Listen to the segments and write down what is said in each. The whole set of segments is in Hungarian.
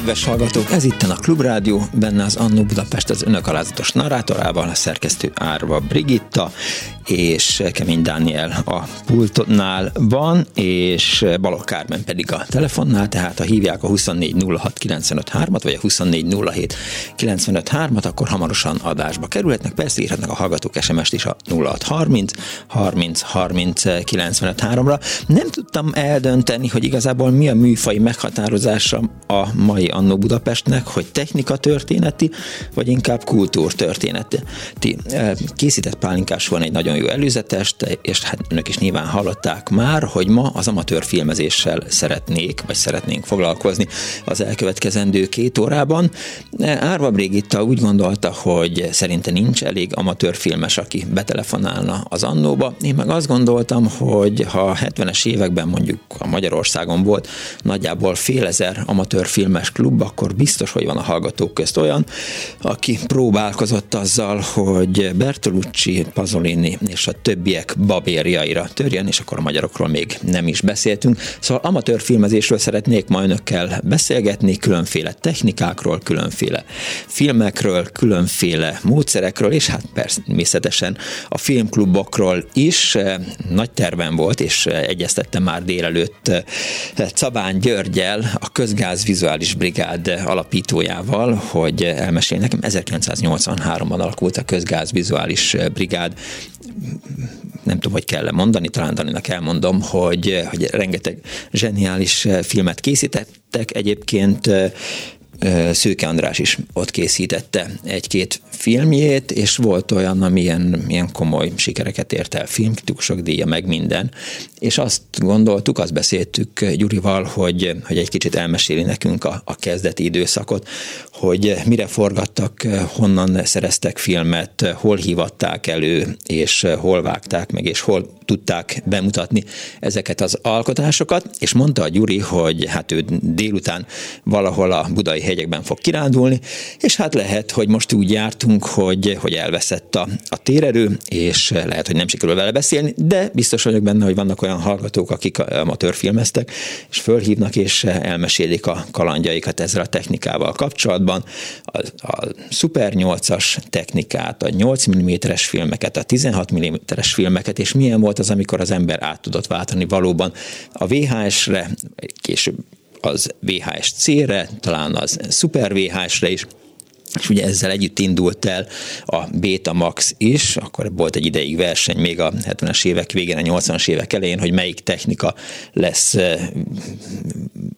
Kedves hallgatók! Ez itt a Klubrádió, benne az Annó Budapest az önök alázatos narrátorával, a szerkesztő Árva Brigitta, és Kemény Dániel a pultnál van, és Balogh Kármen pedig a telefonnál, tehát ha hívják a 2406953-at, vagy a 2407953-at, akkor hamarosan adásba kerülhetnek. Persze írhatnak a hallgatók SMS-t is a 0630 30 30 ra Nem tudtam eldönteni, hogy igazából mi a műfai meghatározása a mai Annó Budapestnek, hogy technika történeti, vagy inkább kultúrtörténeti. Készített pálinkás van egy nagyon jó előzetest, és hát önök is nyilván hallották már, hogy ma az amatőr filmezéssel szeretnék, vagy szeretnénk foglalkozni az elkövetkezendő két órában. Árva Brigitta úgy gondolta, hogy szerinte nincs elég amatőr filmes, aki betelefonálna az annóba. Én meg azt gondoltam, hogy ha 70-es években mondjuk a Magyarországon volt nagyjából fél ezer amatőr filmes klub, akkor biztos, hogy van a hallgatók közt olyan, aki próbálkozott azzal, hogy Bertolucci, Pasolini és a többiek babérjaira törjön, és akkor a magyarokról még nem is beszéltünk. Szóval amatőr filmezésről szeretnék ma önökkel beszélgetni, különféle technikákról, különféle filmekről, különféle módszerekről, és hát természetesen a filmklubokról is. Nagy tervem volt, és egyeztettem már délelőtt Cabán Györgyel, a Közgáz Vizuális Brigád alapítójával, hogy elmesél nekem. 1983-ban alakult a Közgáz Vizuális Brigád nem tudom, hogy kell -e mondani, talán Daninak elmondom, hogy, hogy rengeteg zseniális filmet készítettek. Egyébként Szőke András is ott készítette egy-két filmjét, és volt olyan, ami ilyen, ilyen komoly sikereket ért el, filmkritikusok díja, meg minden. És azt gondoltuk, azt beszéltük Gyurival, hogy, hogy egy kicsit elmeséli nekünk a, a kezdeti időszakot, hogy mire forgattak, honnan szereztek filmet, hol hívatták elő, és hol vágták meg, és hol tudták bemutatni ezeket az alkotásokat, és mondta a Gyuri, hogy hát ő délután valahol a budai hegyekben fog kirándulni, és hát lehet, hogy most úgy jártunk, hogy, hogy elveszett a, a térerő, és lehet, hogy nem sikerül vele beszélni, de biztos vagyok benne, hogy vannak olyan hallgatók, akik amatőrfilmeztek, és fölhívnak, és elmesélik a kalandjaikat ezzel a technikával kapcsolatban. A, a Super 8-as technikát, a 8 mm-es filmeket, a 16 mm-es filmeket, és milyen volt az, amikor az ember át tudott váltani valóban a VHS-re, később az VHS-C-re, talán az Super VHS-re is, és ugye ezzel együtt indult el a Betamax is, akkor volt egy ideig verseny még a 70-es évek végén, a 80-as évek elején, hogy melyik technika lesz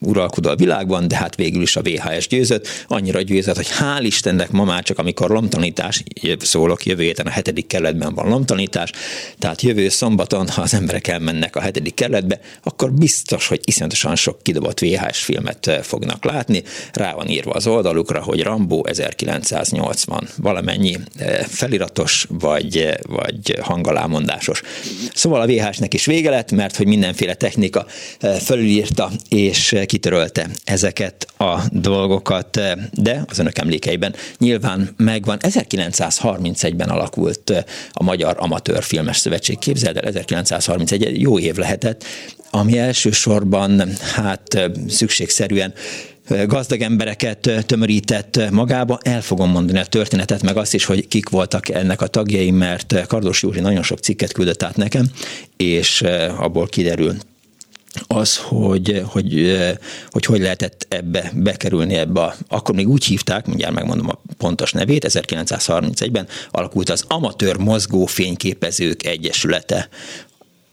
uralkodó a világban, de hát végül is a VHS győzött. Annyira győzött, hogy hál' Istennek ma már csak amikor lomtanítás, szólok, jövő héten a hetedik kerületben van lomtanítás, tehát jövő szombaton, ha az emberek elmennek a hetedik kerületbe, akkor biztos, hogy iszonyatosan sok kidobott VHS filmet fognak látni. Rá van írva az oldalukra, hogy Rambo 1980, valamennyi feliratos vagy, vagy hangalámondásos. Szóval a VHS-nek is vége lett, mert hogy mindenféle technika felülírta és kitörölte ezeket a dolgokat, de az önök emlékeiben nyilván megvan. 1931-ben alakult a Magyar Amatőr Filmes Szövetség. Képzeld el, 1931 egy jó év lehetett, ami elsősorban hát szükségszerűen gazdag embereket tömörített magába. El fogom mondani a történetet, meg azt is, hogy kik voltak ennek a tagjai, mert Kardos Józsi nagyon sok cikket küldött át nekem, és abból kiderül, az, hogy, hogy, hogy hogy lehetett ebbe bekerülni ebbe. Akkor még úgy hívták, mindjárt megmondom a pontos nevét, 1931-ben alakult az Amatőr Mozgó Fényképezők Egyesülete.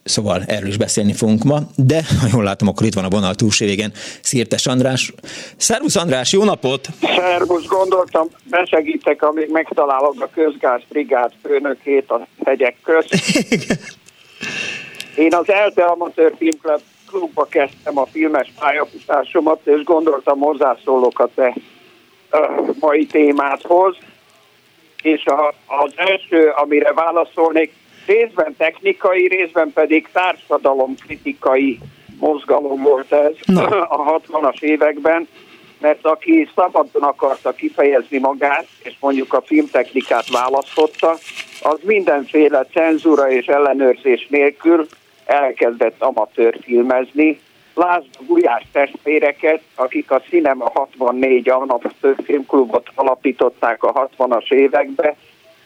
Szóval erről is beszélni fogunk ma, de ha jól látom, akkor itt van a vonal túlsó végén Szirtes András. Szervusz András, jó napot! Szervusz, gondoltam, besegítek, amíg megtalálod a közgázbrigád főnökét a hegyek közt. Én az ELTE Amatőr Filmklub klubba kezdtem a filmes pályafutásomat, és gondoltam hozzászólok a te uh, mai témádhoz. És a, az első, amire válaszolnék, részben technikai, részben pedig társadalomkritikai mozgalom volt ez Na. a 60-as években, mert aki szabadon akarta kifejezni magát, és mondjuk a filmtechnikát választotta, az mindenféle cenzúra és ellenőrzés nélkül elkezdett amatőr filmezni. Lásd a Gulyás testvéreket, akik a Cinema 64 amatőr filmklubot alapították a 60-as években.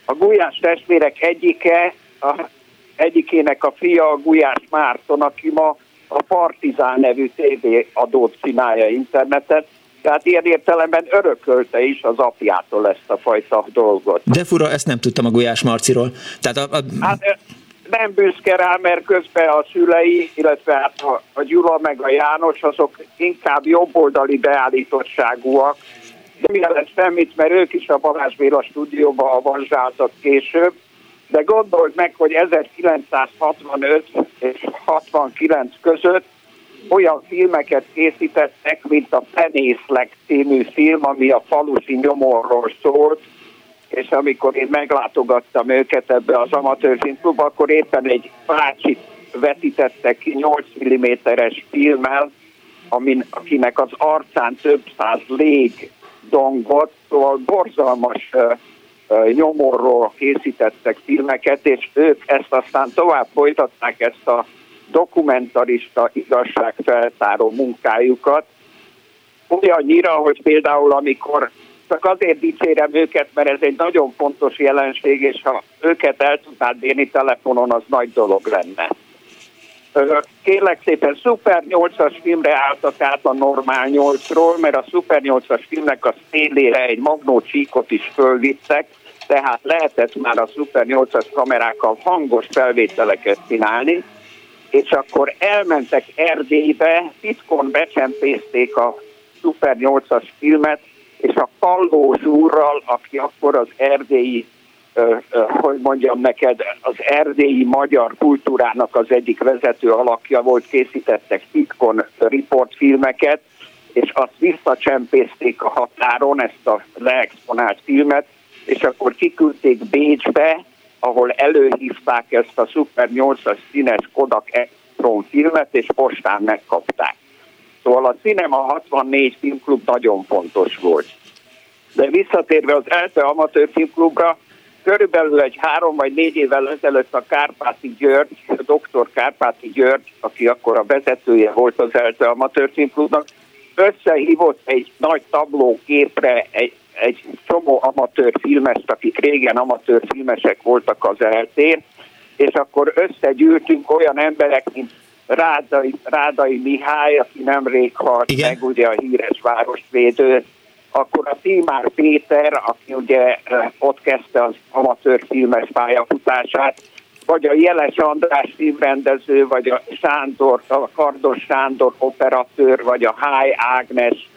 A Gulyás testvérek egyike, a, egyikének a fia Gulyás Márton, aki ma a Partizán nevű TV adót csinálja internetet, tehát ilyen értelemben örökölte is az apjától ezt a fajta dolgot. De fura, ezt nem tudtam a Gulyás Marciról. Tehát a, a... Hát nem büszke rá, mert közben a szülei, illetve hát a, a Gyula meg a János, azok inkább jobboldali beállítottságúak. Nem jelent semmit, mert ők is a Balázs Béla stúdióban avanzsáltak később, de gondold meg, hogy 1965 és 69 között olyan filmeket készítettek, mint a Penészlek című film, ami a falusi nyomorról szólt, és amikor én meglátogattam őket ebbe az amatőr filmklubba, akkor éppen egy bácsit vetítettek ki 8 mm-es filmmel, amin, akinek az arcán több száz lég dongott, szóval borzalmas uh, nyomorról készítettek filmeket, és ők ezt aztán tovább folytatták, ezt a dokumentarista igazságfeltáró munkájukat, olyannyira, hogy például amikor csak azért dicsérem őket, mert ez egy nagyon fontos jelenség, és ha őket el tudnád érni telefonon, az nagy dolog lenne. Kérlek szépen, Super 8-as filmre álltak át a Normál 8-ról, mert a Super 8-as filmnek a szélére egy magnó csíkot is fölvittek, tehát lehetett már a Super 8-as kamerákkal hangos felvételeket csinálni, és akkor elmentek Erdélybe, titkon becsempészték a Super 8-as filmet, és a Kalló úrral, aki akkor az erdélyi, hogy mondjam neked, az erdélyi magyar kultúrának az egyik vezető alakja volt, készítettek titkon riportfilmeket, és azt visszacsempészték a határon, ezt a leexponált filmet, és akkor kiküldték Bécsbe, ahol előhívták ezt a Super 8-as színes Kodak Extron filmet, és postán megkapták. Szóval a Cinema 64 filmklub nagyon fontos volt. De visszatérve az ELTE amatőr filmklubra, körülbelül egy három vagy négy évvel ezelőtt a Kárpáti György, a doktor Kárpáti György, aki akkor a vezetője volt az ELTE amatőr filmklubnak, összehívott egy nagy tablóképre egy, egy csomó amatőr filmest, akik régen amatőr filmesek voltak az eltén, és akkor összegyűltünk olyan emberek, mint Rádai, Rádai Mihály, aki nemrég halt Igen. meg, ugye a híres városvédő, akkor a Tímár Péter, aki ugye ott kezdte az amatőr filmes pályafutását, vagy a Jeles András filmrendező, vagy a Sándor, a Kardos Sándor operatőr, vagy a Háj Ágnes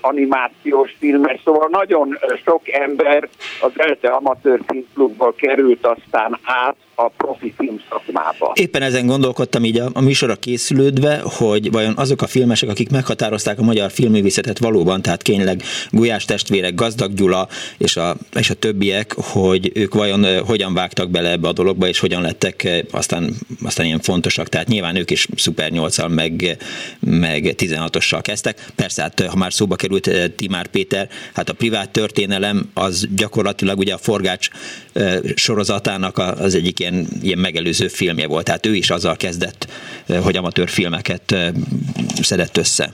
animációs filmes, szóval nagyon sok ember az ELTE amatőr filmklubból került aztán át a profi filmszakmába. Éppen ezen gondolkodtam így a, a műsorra készülődve, hogy vajon azok a filmesek, akik meghatározták a magyar filmművészetet valóban, tehát kényleg Gulyás testvérek, Gazdag Gyula és a, és a többiek, hogy ők vajon hogyan vágtak bele ebbe a dologba, és hogyan lettek aztán, aztán ilyen fontosak. Tehát nyilván ők is Szuper 8 meg, meg 16-ossal kezdtek. Persze, hát ha már szóba került Timár Péter, hát a privát történelem az gyakorlatilag ugye a Forgács sorozatának az egyik ilyen, ilyen megelőző filmje volt. Tehát ő is azzal kezdett, eh, hogy amatőr filmeket eh, szedett össze.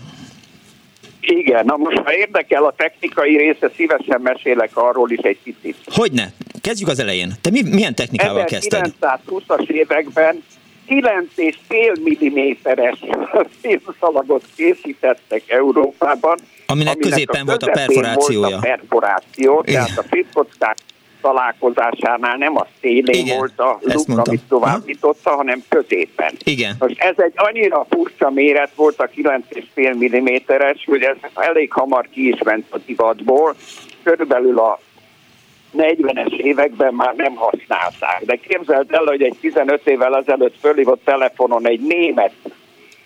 Igen, na most ha érdekel a technikai része, szívesen mesélek arról is egy kicsit. Hogyne? Kezdjük az elején. Te mi, milyen technikával kezdted? 1920-as években 9,5 milliméteres filmszalagot készítettek Európában. Aminek, aminek középen a volt a perforációja. Volt a perforáció, tehát a filmkockák találkozásánál nem a szélén Igen, volt a luk, amit továbbította, hanem középen. Igen. Most ez egy annyira furcsa méret volt a 9,5 mm-es, hogy ez elég hamar ki is ment a divatból. Körülbelül a 40-es években már nem használták. De képzeld el, hogy egy 15 évvel ezelőtt fölhívott telefonon egy német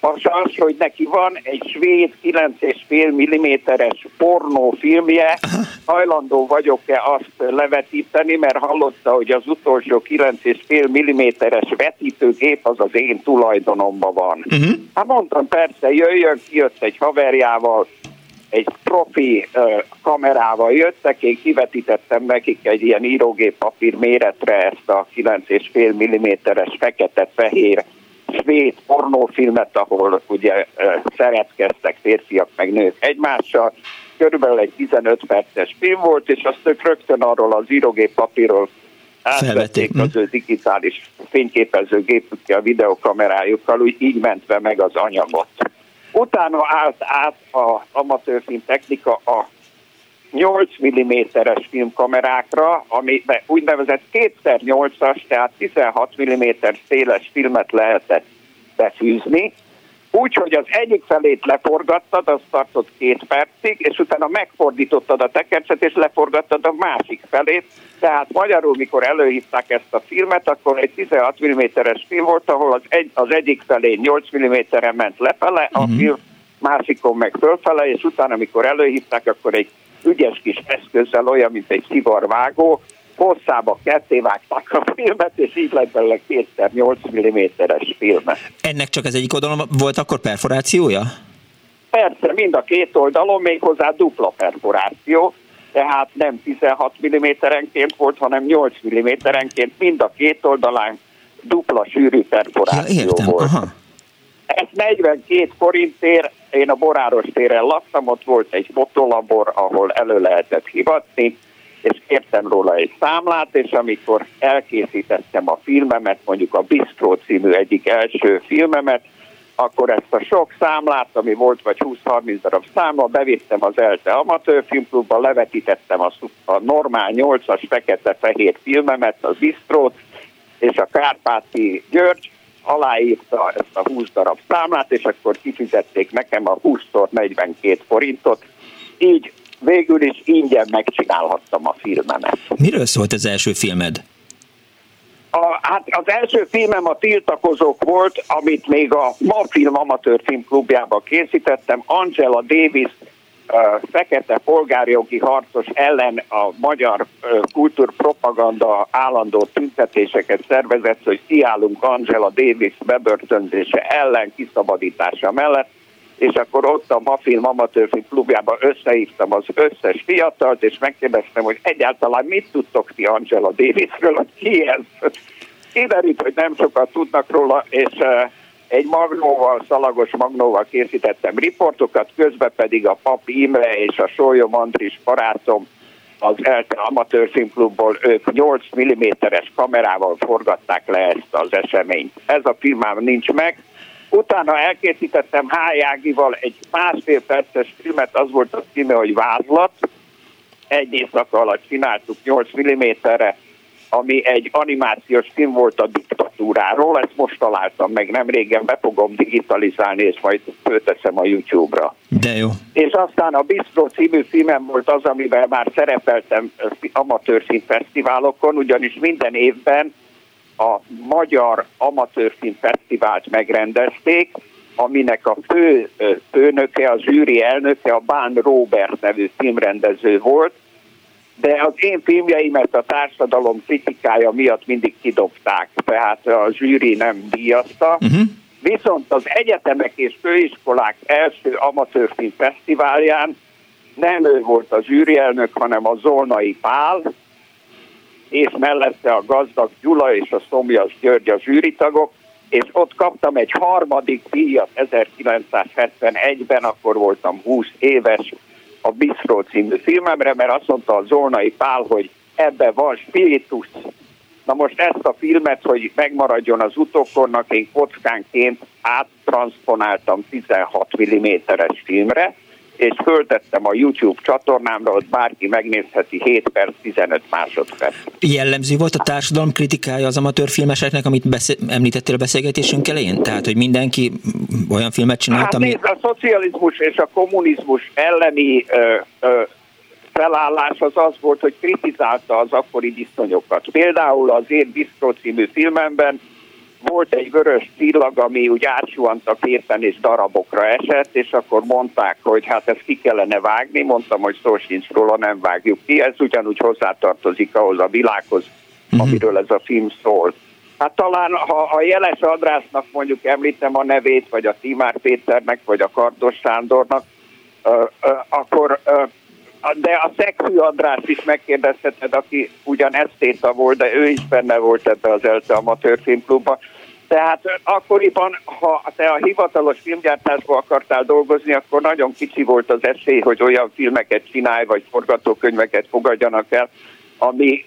pasas, hogy neki van egy svéd 9,5 mm-es pornófilmje, hajlandó vagyok-e azt levetíteni, mert hallotta, hogy az utolsó 9,5 mm-es vetítőgép az az én tulajdonomban van. Uh-huh. Hát mondtam, persze, jöjjön, kijött egy haverjával, egy profi uh, kamerával jöttek, én kivetítettem nekik egy ilyen írógép papír méretre ezt a 9,5 mm-es fekete-fehér svéd pornófilmet, ahol ugye szeretkeztek férfiak meg nők egymással. Körülbelül egy 15 perces film volt, és azt ők rögtön arról az írógép papírról átvették az hm. ő digitális fényképezőgépükkel, videokamerájukkal, úgy így mentve meg az anyagot. Utána állt át a amatőrfilm technika a 8 mm-es filmkamerákra, amiben úgynevezett 2x8-as, tehát 16 mm széles filmet lehetett befűzni, Úgyhogy az egyik felét leforgattad, az tartott két percig, és utána megfordítottad a tekercset, és leforgattad a másik felét. Tehát magyarul, mikor előhívták ezt a filmet, akkor egy 16 mm-es film volt, ahol az, egy, az egyik felé 8 mm-en ment lefele, a uh-huh. film másikon meg fölfele, és utána, amikor előhívták, akkor egy ügyes kis eszközzel, olyan, mint egy szivarvágó, hosszába ketté vágták a filmet, és így lett belőle kétszer 8 mm-es filme. Ennek csak az egyik oldalon volt akkor perforációja? Persze, mind a két oldalon, méghozzá dupla perforáció, tehát nem 16 mm-enként volt, hanem 8 mm-enként, mind a két oldalán dupla sűrű perforáció ja, értem. volt. Aha. Ez 42 forintért, én a Boráros téren laktam, ott volt egy fotolabor, ahol elő lehetett hivatni, és kértem róla egy számlát, és amikor elkészítettem a filmemet, mondjuk a Bistro című egyik első filmemet, akkor ezt a sok számlát, ami volt vagy 20-30 darab számla, bevittem az ELTE amatőrfilmklubba, levetítettem a, a normál 8-as fekete-fehér filmemet, az Bistrót, és a Kárpáti György aláírta ezt a 20 darab számlát, és akkor kifizették nekem a 20-szor 42 forintot. Így végül is ingyen megcsinálhattam a filmemet. Miről szólt az első filmed? A, hát az első filmem a Tiltakozók volt, amit még a Ma Film Amatőr Filmklubjában készítettem. Angela Davis fekete polgárjogi harcos ellen a magyar kultúrpropaganda állandó tüntetéseket szervezett, hogy kiállunk Angela Davis bebörtönzése ellen, kiszabadítása mellett és akkor ott a Mafilm Amatőrfilm klubjában összehívtam az összes fiatalt, és megkérdeztem, hogy egyáltalán mit tudtok ti Angela Davisről, hogy ki ez? Kiderült, hogy nem sokat tudnak róla, és egy magnóval, szalagos magnóval készítettem riportokat, közben pedig a Pap Imre és a Sólyom Andris barátom az ELTE amatőrfilmklubból ők 8 mm-es kamerával forgatták le ezt az eseményt. Ez a filmám nincs meg, Utána elkészítettem Hájágival egy másfél perces filmet, az volt a címe, hogy Vázlat. Egy éjszaka alatt csináltuk 8 mm-re, ami egy animációs film volt a diktatúráról, ezt most találtam meg, nem régen be fogom digitalizálni, és majd fölteszem a YouTube-ra. De jó. És aztán a Bistro című filmem volt az, amivel már szerepeltem amatőr színfesztiválokon, ugyanis minden évben a Magyar Amatőrfilm Fesztivált megrendezték, aminek a fő főnöke, a zsűri elnöke a Bán Robert nevű filmrendező volt, de az én filmjeimet a társadalom kritikája miatt mindig kidobták, tehát a zsűri nem díjazta. Uh-huh. Viszont az egyetemek és főiskolák első amatőrfilm fesztiválján nem ő volt a zsűri elnök, hanem a Zolnai Pál, és mellette a gazdag Gyula és a Szomjas György a zsűritagok, és ott kaptam egy harmadik díjat 1971-ben, akkor voltam 20 éves a Bistro című filmemre, mert azt mondta a Zolnai Pál, hogy ebbe van spiritus, Na most ezt a filmet, hogy megmaradjon az utókornak, én kockánként áttranszponáltam 16 mm-es filmre, és föltettem a YouTube csatornámra, ott bárki megnézheti 7 perc, 15 másodperc. Jellemző volt a társadalom kritikája az amatőr filmeseknek, amit beszél, említettél a beszélgetésünk elején? Tehát, hogy mindenki olyan filmet csinált, hát, ami... Nézd, a szocializmus és a kommunizmus elleni ö, ö, felállás az az volt, hogy kritizálta az akkori viszonyokat. Például az Én Bistro című filmemben volt egy vörös csillag, ami úgy átsuhant a képen és darabokra esett, és akkor mondták, hogy hát ezt ki kellene vágni, mondtam, hogy szó sincs róla, nem vágjuk ki, ez ugyanúgy hozzátartozik ahhoz a világhoz, uh-huh. amiről ez a film szól. Hát talán, ha a Jeles Andrásnak mondjuk említem a nevét, vagy a Timár Péternek, vagy a Kardos Sándornak, akkor de a Szexű András is megkérdezheted, aki ugyan esztéta volt, de ő is benne volt ebbe az ELTE Amatőr Filmklubban. Tehát akkoriban, ha te a hivatalos filmgyártásban akartál dolgozni, akkor nagyon kicsi volt az esély, hogy olyan filmeket csinálj, vagy forgatókönyveket fogadjanak el, ami,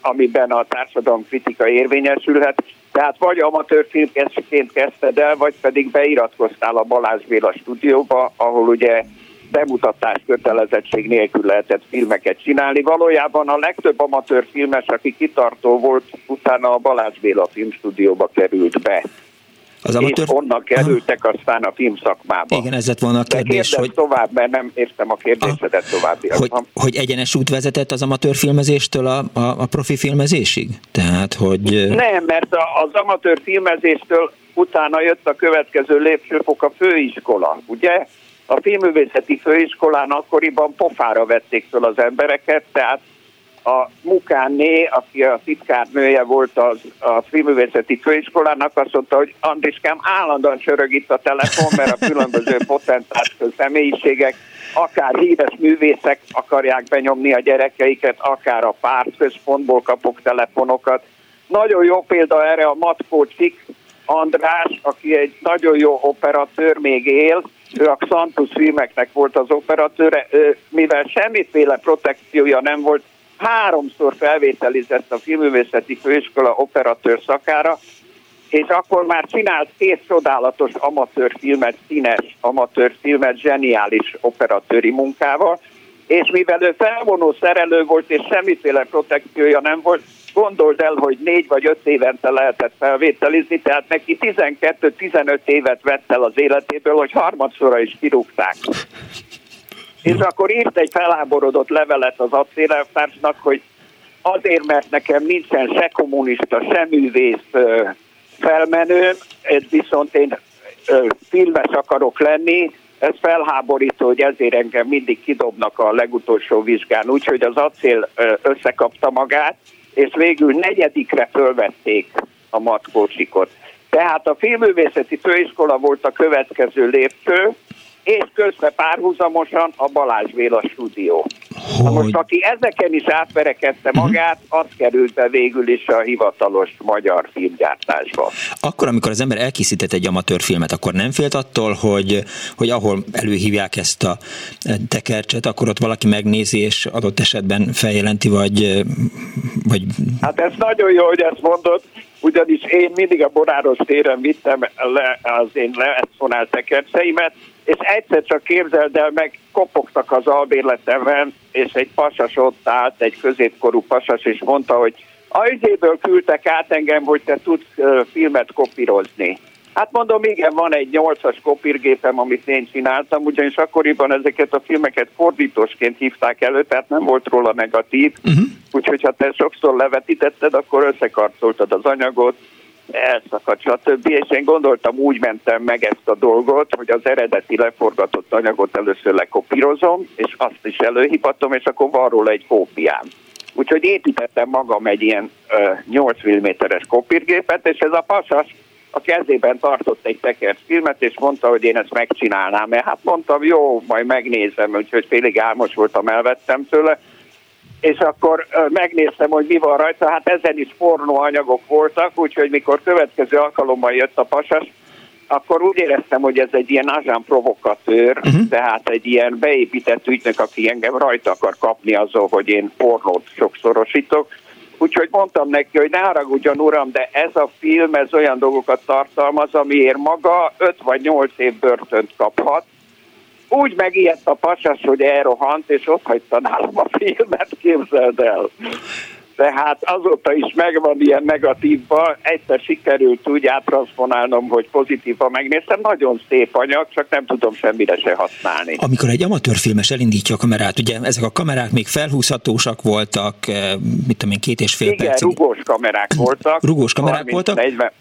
amiben a társadalom kritika érvényesülhet. Tehát vagy amatőr filmként kezdted el, vagy pedig beiratkoztál a Balázs Béla stúdióba, ahol ugye bemutatás kötelezettség nélkül lehetett filmeket csinálni. Valójában a legtöbb amatőr filmes, aki kitartó volt, utána a Balázs Béla filmstúdióba került be. Az amatőr... És onnan kerültek Aha. aztán a filmszakmába. Igen, ez lett volna a kérdés, hogy... tovább, mert nem értem a kérdésedet ah, tovább. Hogy, hogy egyenes út vezetett az amatőr filmezéstől a, a, a profi filmezésig? Tehát, hogy... Nem, mert az amatőr filmezéstől utána jött a következő lépcsőfok a főiskola, ugye? A filmművészeti főiskolán akkoriban pofára vették föl az embereket, tehát a Mukánné, aki a titkárnője volt az, a filmművészeti főiskolának, azt mondta, hogy Andriskám állandóan csörög itt a telefon, mert a különböző potentát személyiségek, akár híres művészek akarják benyomni a gyerekeiket, akár a pártközpontból kapok telefonokat. Nagyon jó példa erre a Matkó Csik András, aki egy nagyon jó operatőr, még él, ő a Xantus filmeknek volt az operatőre, mivel semmiféle protekciója nem volt, háromszor felvételizett a filmművészeti főiskola operatőr szakára, és akkor már csinált két csodálatos amatőrfilmet, színes amatőrfilmet, zseniális operatőri munkával, és mivel ő felvonó szerelő volt, és semmiféle protekciója nem volt, gondold el, hogy négy vagy öt évente lehetett felvételizni, tehát neki 12-15 évet vett el az életéből, hogy harmadszorra is kirúgták. És akkor írt egy feláborodott levelet az acélelvtársnak, hogy azért, mert nekem nincsen se kommunista, se művész felmenőm, viszont én filmes akarok lenni, ez felháborító, hogy ezért engem mindig kidobnak a legutolsó vizsgán, úgyhogy az acél összekapta magát, és végül negyedikre fölvették a matkócsikot. Tehát a filmművészeti főiskola volt a következő lépcső, és közben párhuzamosan a Balázs Béla stúdió. Hogy... Na most, aki ezeken is átverekedte mhm. magát, az került be végül is a hivatalos magyar filmgyártásba. Akkor, amikor az ember elkészített egy amatőr filmet, akkor nem félt attól, hogy, hogy ahol előhívják ezt a tekercset, akkor ott valaki megnézi, és adott esetben feljelenti, vagy, vagy... Hát ez nagyon jó, hogy ezt mondod, ugyanis én mindig a Boráros téren vittem le az én leexponált tekercseimet, és egyszer csak képzeld el, meg kopogtak az albérletemben, és egy pasas ott állt, egy középkorú pasas, és mondta, hogy a ügyéből küldtek át engem, hogy te tudsz filmet kopírozni. Hát mondom, igen, van egy nyolcas kopírgépem, amit én csináltam, ugyanis akkoriban ezeket a filmeket fordítósként hívták elő, tehát nem volt róla negatív, uh-huh. úgyhogy ha te sokszor levetítetted, akkor összekarcoltad az anyagot, elszakadt, stb. És én gondoltam, úgy mentem meg ezt a dolgot, hogy az eredeti leforgatott anyagot először lekopírozom, és azt is előhipatom, és akkor van róla egy kópiám. Úgyhogy építettem magam egy ilyen uh, 8 mm-es kopírgépet, és ez a pasas a kezében tartott egy tekert filmet, és mondta, hogy én ezt megcsinálnám. Mert hát mondtam, jó, majd megnézem, úgyhogy félig álmos voltam, elvettem tőle és akkor megnéztem, hogy mi van rajta, hát ezen is pornóanyagok voltak, úgyhogy mikor következő alkalommal jött a pasas, akkor úgy éreztem, hogy ez egy ilyen azán provokatőr, uh-huh. tehát egy ilyen beépített ügynök, aki engem rajta akar kapni azzal, hogy én pornót sokszorosítok, Úgyhogy mondtam neki, hogy ne haragudjon uram, de ez a film, ez olyan dolgokat tartalmaz, amiért maga 5 vagy 8 év börtönt kaphat. Úgy megijedt a pasas, hogy elrohant, és ott hagyta nálam a filmet, képzeld el tehát azóta is megvan ilyen negatívba, egyszer sikerült úgy átranszponálnom, hogy pozitíva megnéztem, nagyon szép anyag, csak nem tudom semmire se használni. Amikor egy amatőrfilmes elindítja a kamerát, ugye ezek a kamerák még felhúzhatósak voltak, eh, mit tudom én, két és fél Igen, percig. rugós kamerák voltak. Rugós kamerák 30, voltak? 40,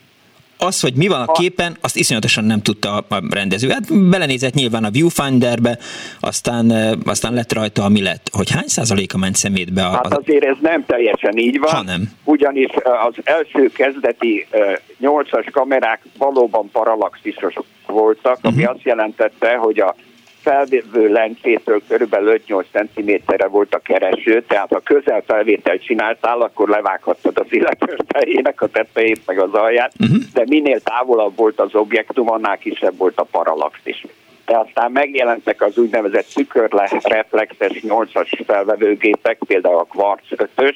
az, hogy mi van a képen, azt iszonyatosan nem tudta a rendező. Hát belenézett nyilván a viewfinderbe, aztán, aztán lett rajta, ami lett. Hogy hány százaléka ment szemétbe? A, hát azért ez nem teljesen így van. Ha nem. Ugyanis az első kezdeti nyolcas kamerák valóban paralaxisosok voltak, ami uh-huh. azt jelentette, hogy a felvevő lencsétől körülbelül 5-8 cm-re volt a kereső, tehát ha közelfelvételt csináltál, akkor levághattad az illető fejének a tetejét, meg az alját, uh-huh. de minél távolabb volt az objektum, annál kisebb volt a paralaxis. De aztán megjelentek az úgynevezett tükörreflexes 8-as felvevőgépek, például a Quartz 5-ös,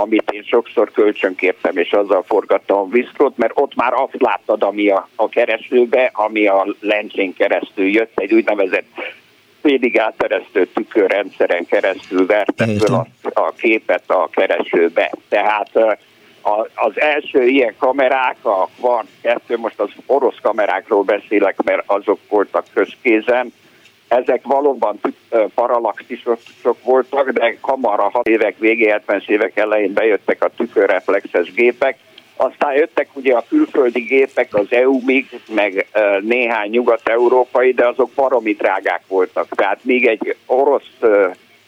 amit én sokszor kölcsönkértem, és azzal forgattam a viszkót, mert ott már azt láttad, ami a, a keresőbe, ami a lencsén keresztül jött, egy úgynevezett félig áteresztő tükörrendszeren keresztül verte föl a, a képet a keresőbe. Tehát a, az első ilyen kamerák, a Quartz 2, most az orosz kamerákról beszélek, mert azok voltak közkézen, ezek valóban paralaxisok voltak, de hamar a 6 évek végé, 70 évek elején bejöttek a tükörreflexes gépek, aztán jöttek ugye a külföldi gépek, az EU-mig, meg néhány nyugat-európai, de azok baromi drágák voltak. Tehát még egy orosz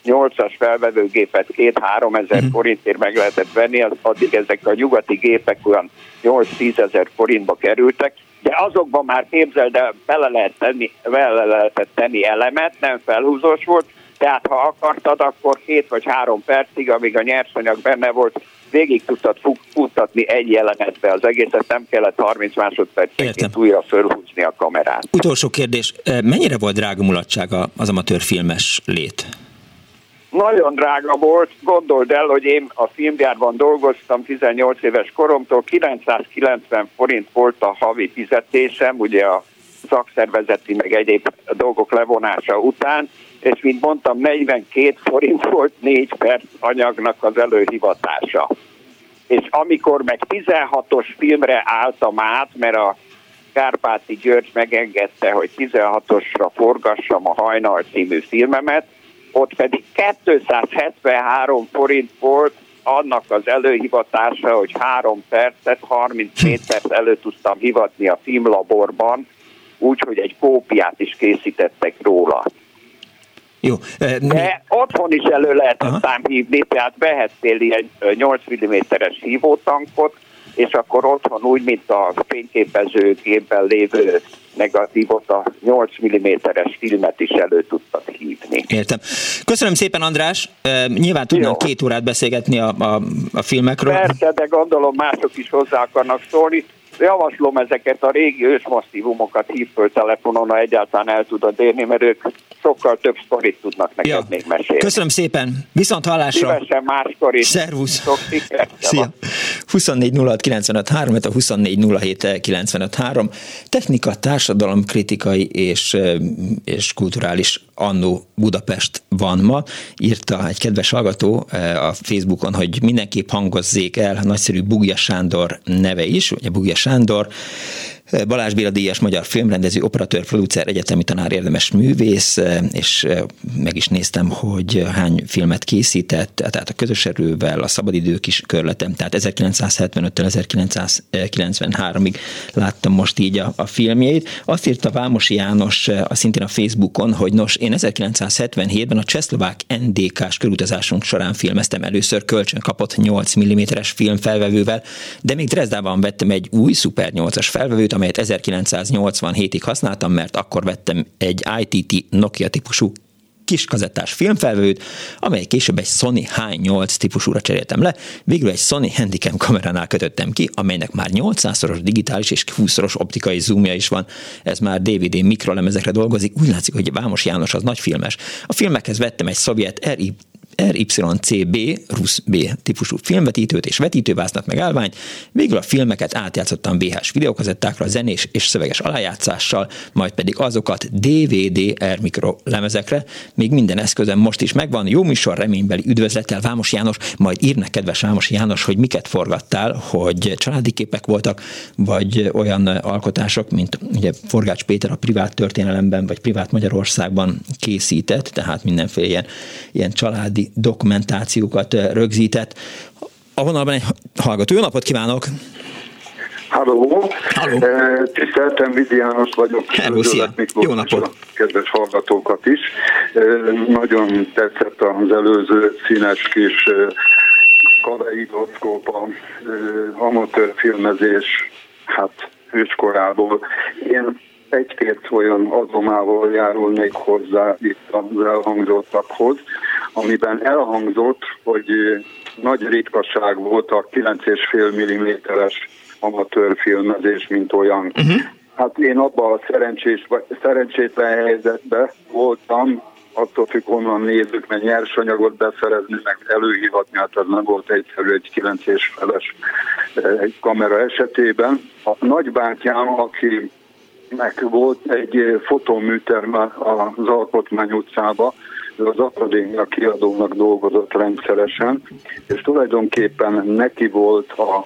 8-as felvevőgépet 2-3 ezer uh-huh. forintért meg lehetett venni, addig ezek a nyugati gépek olyan 8-10 ezer forintba kerültek, de azokban már képzeld el, bele, lehet tenni, bele lehetett tenni elemet, nem felhúzós volt, tehát ha akartad, akkor két vagy három percig, amíg a nyersanyag benne volt, végig tudtad futtatni egy jelenetbe az egészet, nem kellett 30 másodpercenként újra fölhúzni a kamerát. Utolsó kérdés, mennyire volt drága mulatsága az amatőrfilmes lét? Nagyon drága volt, gondold el, hogy én a filmgyárban dolgoztam 18 éves koromtól, 990 forint volt a havi fizetésem, ugye a szakszervezeti meg egyéb dolgok levonása után, és mint mondtam, 42 forint volt 4 perc anyagnak az előhivatása. És amikor meg 16-os filmre álltam át, mert a Kárpáti György megengedte, hogy 16-osra forgassam a Hajnal című filmemet, ott pedig 273 forint volt annak az előhivatása, hogy három percet, 34 perc elő tudtam hivatni a filmlaborban, úgyhogy egy kópiát is készítettek róla. Jó. De otthon is elő lehetett szám hívni, tehát vehettél ilyen 8 mm-es hívótankot, és akkor otthon úgy, mint a fényképezőgépben lévő negatívot, a 8 mm-es filmet is elő tudtad hívni. Értem. Köszönöm szépen, András. Nyilván tudnánk két órát beszélgetni a, a, a filmekről. Persze, de gondolom mások is hozzá akarnak szólni javaslom ezeket a régi ősmasszívumokat hív föl telefonon, ha egyáltalán el tudod érni, mert ők sokkal több sztorit tudnak neked ja. még mesélni. Köszönöm szépen, viszont hallásra. Szívesen máskor is. Szervusz. Szia. 24 06 95 3, a 24 07 95 3. Technika, társadalom, kritikai és, és kulturális annó Budapest van ma. Írta egy kedves hallgató a Facebookon, hogy mindenképp hangozzék el nagyszerű Bugja Sándor neve is, ugye Bugja Sándor, Balázs Béla díjas magyar filmrendező, operatőr, producer, egyetemi tanár, érdemes művész, és meg is néztem, hogy hány filmet készített, tehát a közös erővel, a szabadidők is körletem, tehát 1975-től 1993-ig láttam most így a, a filmjeit. Azt írta Vámosi János a szintén a Facebookon, hogy nos, én 1977-ben a csehszlovák NDK-s körutazásunk során filmeztem először kölcsön kapott 8 mm-es filmfelvevővel, de még Dresdában vettem egy új Super 8-as felvevőt, amelyet 1987-ig használtam, mert akkor vettem egy ITT Nokia típusú kis kazettás filmfelvőt, amely később egy Sony H8 típusúra cseréltem le, végül egy Sony Handycam kameránál kötöttem ki, amelynek már 800-szoros digitális és 20-szoros optikai zoomja is van. Ez már DVD mikrolemezekre dolgozik, úgy látszik, hogy Vámos János az nagy filmes. A filmekhez vettem egy szovjet RI RYCB, Rusz B típusú filmvetítőt és vetítőváznak meg állványt, végül a filmeket átjátszottam VHS videókazettákra zenés és szöveges alájátszással, majd pedig azokat DVD-R mikro lemezekre, még minden eszközem most is megvan, jó műsor, reménybeli üdvözlettel Vámos János, majd írnek kedves Vámos János, hogy miket forgattál, hogy családi képek voltak, vagy olyan alkotások, mint ugye Forgács Péter a privát történelemben, vagy privát Magyarországban készített, tehát mindenféle ilyen, ilyen családi dokumentációkat dokumentációkat rögzített. A vonalban egy hallgató. Jó napot kívánok! Halló! Halló. Tiszteltem, Vidi János vagyok. Hello, szia. Jó napot! Kedves hallgatókat is. Nagyon tetszett az előző színes kis kaleidoszkóp, a amatőr filmezés, hát őskorából. Én egy-két olyan azomával járulnék hozzá itt az elhangzottakhoz amiben elhangzott, hogy nagy ritkaság volt a 9,5 mm-es amatőr filmezés, mint olyan. Uh-huh. Hát én abban a szerencsés, szerencsétlen helyzetben voltam, attól függ, honnan nézzük, mert nyersanyagot beszerezni, meg előhívatni, hát ez nem volt egyszerű egy 9 és feles kamera esetében. A nagybátyám, aki meg volt egy fotóműterme az Alkotmány utcába, az akadémia kiadónak dolgozott rendszeresen, és tulajdonképpen neki volt a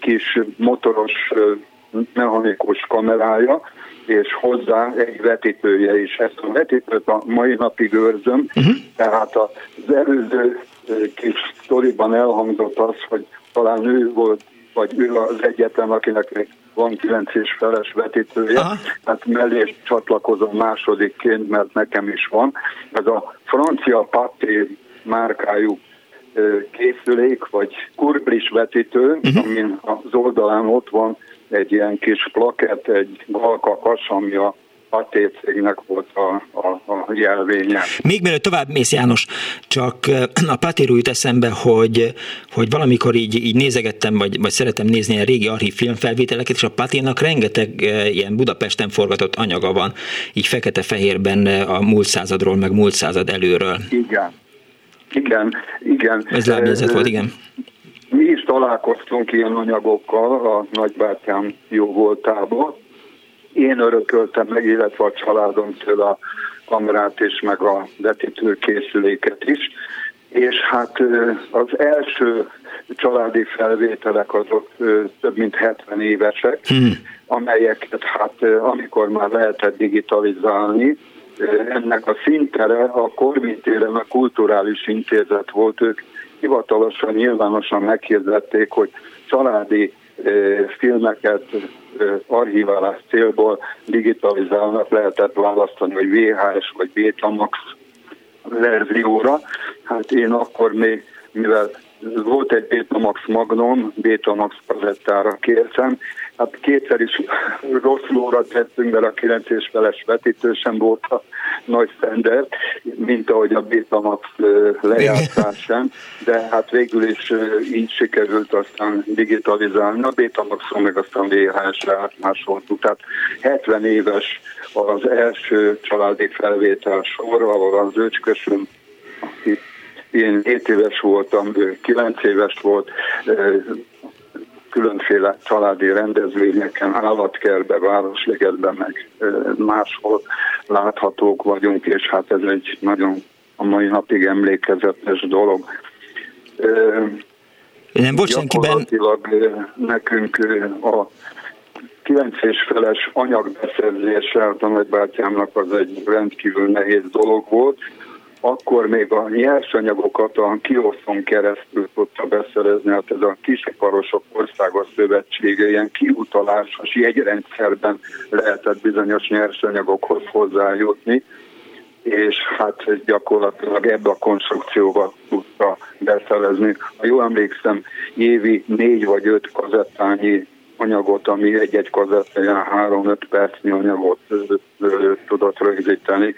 kis motoros mechanikus kamerája, és hozzá egy vetítője is. Ezt a vetítőt a mai napig őrzöm, uh-huh. tehát az előző kis sztoriban elhangzott az, hogy talán ő volt, vagy ő az egyetlen, akinek még van 9 és feles vetítője, Aha. hát mellé csatlakozom másodikként, mert nekem is van. Ez a francia Paté márkájú készülék, vagy kurblis vetítő, uh-huh. amin az oldalán ott van egy ilyen kis plakett, egy galkakas, ami a Paté cégnek volt a, a, a jelvénye. Még mielőtt tovább mész János, csak a Patéról jut eszembe, hogy, hogy valamikor így, így nézegettem, vagy, vagy szeretem nézni a régi archív filmfelvételeket, és a Paténak rengeteg ilyen Budapesten forgatott anyaga van, így fekete-fehérben a múlt századról, meg múlt század előről. Igen. Igen, igen. Ez lábjegyzet volt, igen. Mi is találkoztunk ilyen anyagokkal a nagybátyám jó voltából, én örököltem meg, illetve a családomtól a kamerát és meg a vetítőkészüléket is, és hát az első családi felvételek azok több mint 70 évesek, hmm. amelyeket hát amikor már lehetett digitalizálni, ennek a szintere a Korvintéren a kulturális intézet volt, ők hivatalosan, nyilvánosan meghirdették, hogy családi filmeket archiválás célból digitalizálnak, lehetett választani, hogy VHS vagy Betamax verzióra. Hát én akkor még, mivel volt egy Betamax Magnum, Betamax kazettára kértem, hát kétszer is rossz lóra tettünk, mert a 9 és feles vetítő sem volt a nagy szender, mint ahogy a Betamax lejátszás sem, de hát végül is így sikerült aztán digitalizálni. A Betamaxon meg aztán VHS-re átmásoltuk. Tehát 70 éves az első családi felvétel sor, ahol az öcskösöm, aki én 7 éves voltam, ő 9 éves volt, különféle családi rendezvényeken, állatkertbe, Városligetben, meg máshol láthatók vagyunk, és hát ez egy nagyon a mai napig emlékezetes dolog. Nem volt senkiben... nekünk a 9 és feles anyagbeszerzése a nagybátyámnak az egy rendkívül nehéz dolog volt, akkor még a nyersanyagokat a kioszon keresztül tudta beszerezni, hát ez a Kisiparosok Országos Szövetsége ilyen kiutalásos jegyrendszerben lehetett bizonyos nyersanyagokhoz hozzájutni, és hát gyakorlatilag ebbe a konstrukcióba tudta beszerezni. Ha jól emlékszem, évi négy vagy öt kazettányi anyagot, ami egy-egy kazettán 3-5 percnyi anyagot tudott rögzíteni,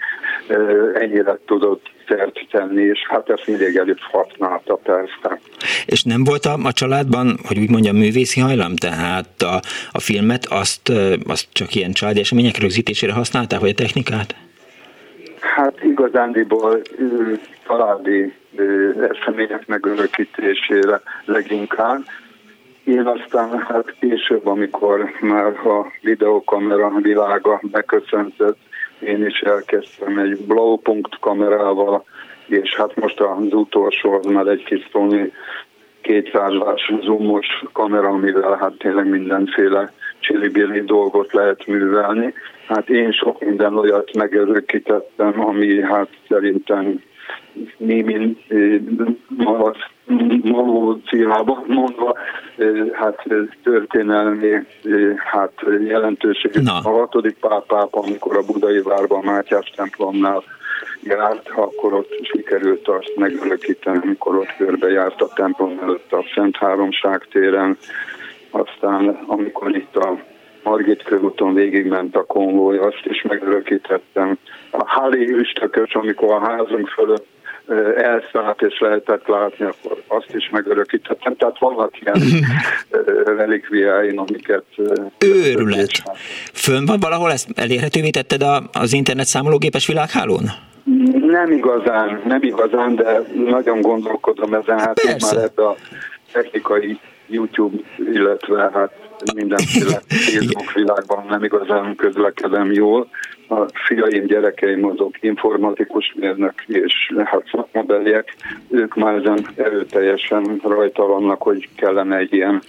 ennyire tudott szert tenni, és hát ezt mindig előtt használta persze. És nem volt a, a családban, hogy úgy mondjam, művészi hajlam? Tehát a, a filmet azt, azt csak ilyen családi események rögzítésére használták, vagy a technikát? Hát igazándiból családi események megörökítésére leginkább. Én aztán hát később, amikor már a videokamera világa beköszöntött, én is elkezdtem egy blowpunkt kamerával, és hát most az utolsó az már egy kis Sony 200-as zoomos kamera, amivel hát tényleg mindenféle csili dolgot lehet művelni. Hát én sok minden olyat megörökítettem, ami hát szerintem némi malóciában mondva, hát történelmi hát jelentőség. A hatodik pápápa, amikor a budai várban Mátyás templomnál járt, akkor ott sikerült azt megörökíteni, amikor ott körbejárt a templom előtt a Szent Háromság téren. Aztán amikor itt a Margit körúton végigment a konvoj, azt is megörökítettem. A Háli üstökös, amikor a házunk fölött elszállt és lehetett látni, akkor azt is megörökítettem. Tehát vannak ilyen relikviáin, amiket... Őrület! Fönn van valahol, ezt elérhetővé tetted az internet számológépes világhálón? Nem igazán, nem igazán, de nagyon gondolkodom ezen, hát én már ebbe a technikai YouTube, illetve hát mindenféle Facebook világban nem igazán közlekedem jól. A fiaim, gyerekeim azok informatikus mérnök és hát szakmodellek, ők már ezen erőteljesen rajta vannak, hogy kellene egy ilyen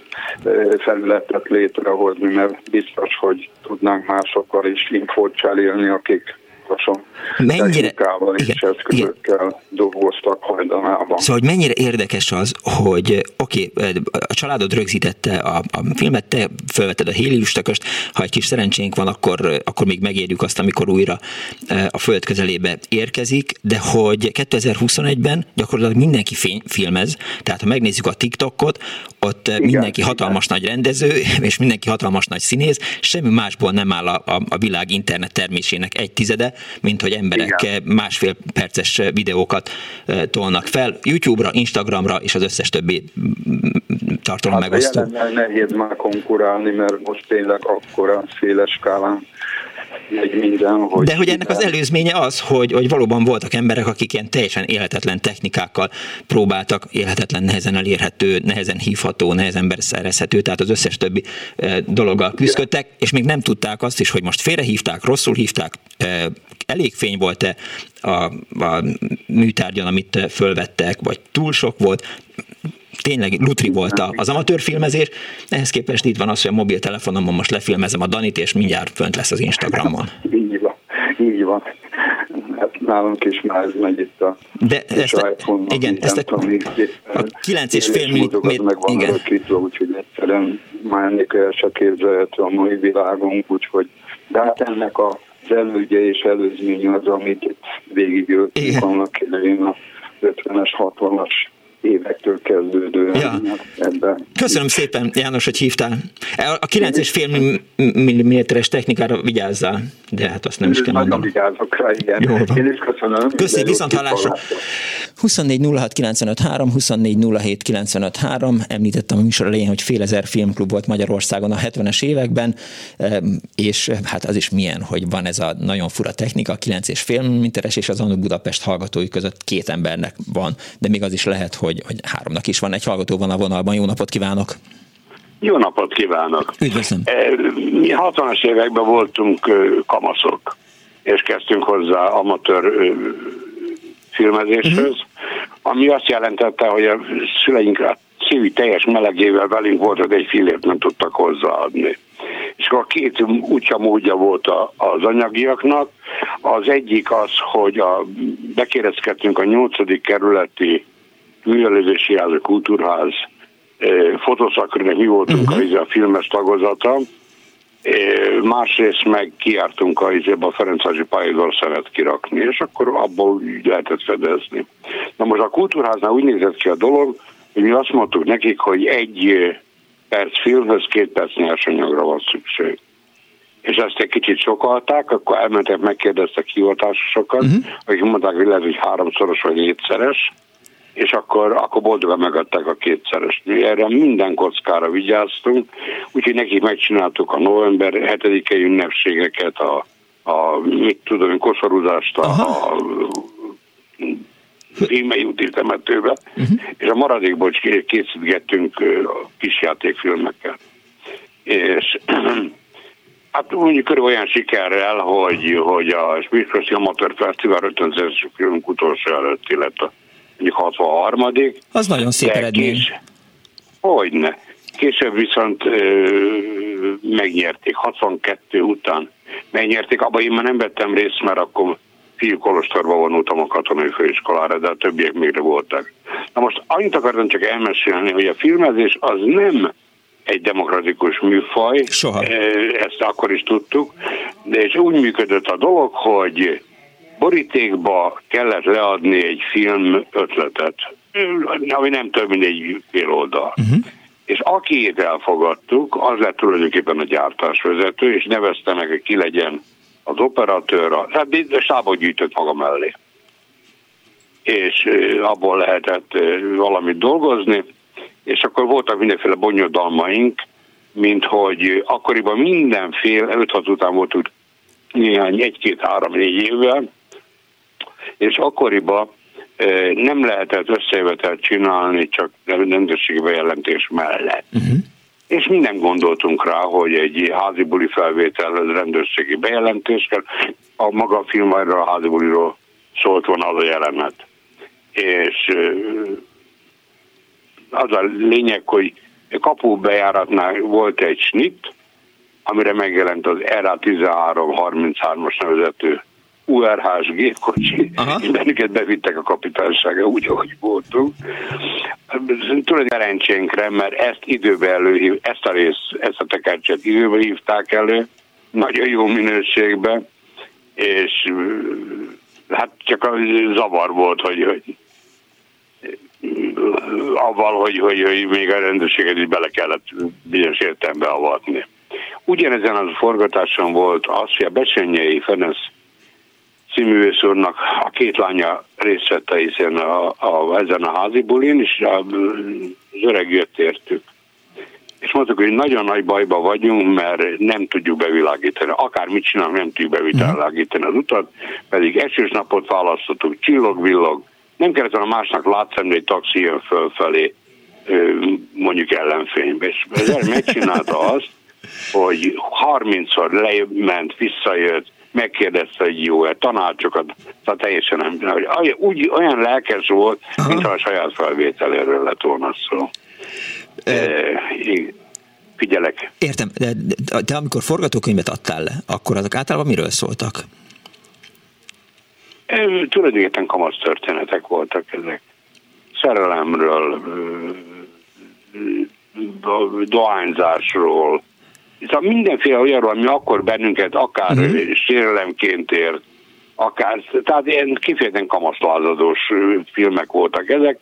felületet létrehozni, mert biztos, hogy tudnánk másokkal is infót cserélni, akik hasonló mennyire, és igen, eszközökkel igen. dolgoztak hajdanában. Szóval, hogy mennyire érdekes az, hogy oké, okay, a családod rögzítette a, a filmet, te felvetted a héliüstököst, ha egy kis szerencsénk van, akkor, akkor még megérjük azt, amikor újra e, a föld közelébe érkezik, de hogy 2021-ben gyakorlatilag mindenki filmez, tehát ha megnézzük a TikTokot, ott igen, mindenki hatalmas igen. nagy rendező, és mindenki hatalmas nagy színész, semmi másból nem áll a, a, a világ internet termésének egy tizede, mint hogy emberek Igen. másfél perces videókat tolnak fel YouTube-ra, Instagramra és az összes többi tartalom hát megosztó. Nehéz már konkurálni, mert most tényleg akkora széles skálán megy minden. Hogy De hogy ennek az előzménye az, hogy, hogy valóban voltak emberek, akik ilyen teljesen élhetetlen technikákkal próbáltak, élhetetlen, nehezen elérhető, nehezen hívható, nehezen szerezhető, tehát az összes többi e, dologgal küzdöttek, és még nem tudták azt is, hogy most félrehívták, rosszul hívták, e, elég fény volt-e a, a műtárgyan, amit fölvettek, vagy túl sok volt, tényleg lutri volt az amatőr filmezés, ehhez képest itt van az, hogy a mobiltelefonomon most lefilmezem a Danit, és mindjárt fönt lesz az Instagramon. Így van, így van. Hát nálunk is már ez megy itt a De ezt a, igen, ezt a, tudom, a 9 és fél milliméter, meg van igen. Rökítve, úgyhogy egyszerűen már ennél el se képzelhető a mai világunk, úgyhogy de hát ennek a az elődje és előzmény az, amit végigöltünk annak idején a 50-es, 60-as évektől kezdődő ja. ebben. Köszönöm szépen, János, hogy hívtál. A 9,5 mm-es technikára vigyázzál, de hát azt nem is kell mondanom. vigyázok rá, igen. Jó van. Én is köszönöm. Köszi, viszont hallásra. 24 06 95 3, 24 07 95 3. Említettem a műsor elején, hogy fél ezer filmklub volt Magyarországon a 70-es években, és hát az is milyen, hogy van ez a nagyon fura technika, 9,5 mm-es, és az Anu Budapest hallgatói között két embernek van, de még az is lehet, hogy, hogy háromnak is van egy hallgató van a vonalban. Jó napot kívánok! Jó napot kívánok! Üdvözlöm! Mi 60-as években voltunk kamaszok, és kezdtünk hozzá amatőr filmezéshez, uh-huh. ami azt jelentette, hogy a szüleink a szívi teljes melegével velünk volt, hogy egy filért nem tudtak hozzáadni. És akkor két útja módja volt az anyagiaknak. Az egyik az, hogy a, bekérezkedtünk a nyolcadik kerületi művelődési ház, a kultúrház fotószakörnek mi voltunk uh-huh. a, filmes tagozata, másrészt meg kiártunk a, a Ferencvárosi pályador szeret kirakni, és akkor abból lehetett fedezni. Na most a kultúrháznál úgy nézett ki a dolog, hogy mi azt mondtuk nekik, hogy egy perc filmhez két perc nyersanyagra van szükség. És ezt egy kicsit sokalták, akkor elmentek, megkérdeztek hivatásosokat, uh-huh. akik mondták, hogy lehet, hogy háromszoros vagy négyszeres, és akkor, akkor boldogan megadták a kétszeres. Erre minden kockára vigyáztunk, úgyhogy nekik megcsináltuk a november 7-i ünnepségeket, a a mit tudom, koszorúzást a, a Rímei úti temetőbe, uh-huh. és a maradékból készítgettünk kisjátékfilmeket. És hát mondjuk körül olyan sikerrel, hogy, hogy a Spiritosi Amatőr Fesztivál 50 filmünk utolsó előtt, illetve mondjuk 63 Az nagyon szép eredmény. Kés, hogyne. Később viszont ö, megnyerték, 62 után megnyerték. Abban én már nem vettem részt, mert akkor fiú kolostorba vonultam a katonai főiskolára, de a többiek még voltak. Na most annyit akartam csak elmesélni, hogy a filmezés az nem egy demokratikus műfaj, Soha. ezt akkor is tudtuk, de és úgy működött a dolog, hogy borítékba kellett leadni egy film ötletet, ami nem több, mint egy fél oldal. Uh-huh. És akiét elfogadtuk, az lett tulajdonképpen a gyártásvezető, és nevezte meg, hogy ki legyen az operatőr, hát stábot gyűjtött maga mellé. És abból lehetett valamit dolgozni, és akkor voltak mindenféle bonyodalmaink, mint hogy akkoriban mindenféle, 5-6 után voltunk néhány, egy-két-három-négy évvel, és akkoriban nem lehetett összejövetelt csinálni csak rendőrségi bejelentés mellett. Uh-huh. És mi nem gondoltunk rá, hogy egy házi buli felvételhez rendőrségi bejelentés kell. A maga a film a házi buliról szólt volna az a jelenet. És az a lényeg, hogy kapu bejáratnál volt egy snit, amire megjelent az RA 1333-as nevezető URH-s gépkocsi, bennünket bevittek a kapitánysága úgy, ahogy voltunk. Tudod, szerencsénkre, mert ezt időbe előhív, ezt a részt, ezt a tekercset időbe hívták elő, nagyon jó minőségben, és hát csak a zavar volt, hogy, hogy avval, hogy, hogy, hogy még a rendőrséget is bele kellett bizonyos értelembe avatni. Ugyanezen az forgatáson volt az, hogy a Besenyei Ferenc című úrnak a két lánya részt vette hiszen a, a, ezen a házi bulin, és a, az öreg jött értük. És mondtuk, hogy nagyon nagy bajba vagyunk, mert nem tudjuk bevilágítani. Akár mit csinálunk, nem tudjuk bevilágítani az utat, pedig esős napot választottuk, csillog-villog, nem kellett volna másnak látszani, hogy egy taxi jön fölfelé, mondjuk ellenfénybe. És ezzel megcsinálta azt, hogy 30-szor lement, visszajött, megkérdezte, hogy jó-e, tanácsokat, tehát teljesen nem. Úgy, olyan lelkes volt, Aha. mintha a saját felvételéről lett volna szó. E, figyelek. Értem, de, de amikor forgatókönyvet adtál le, akkor azok általában miről szóltak? E, tulajdonképpen kamasz történetek voltak ezek. Szerelemről, dohányzásról, Szóval mindenféle olyanról, ami akkor bennünket akár uh-huh. sérelemként ért, akár, tehát ilyen kifejezetten kamaszlázadós filmek voltak ezek,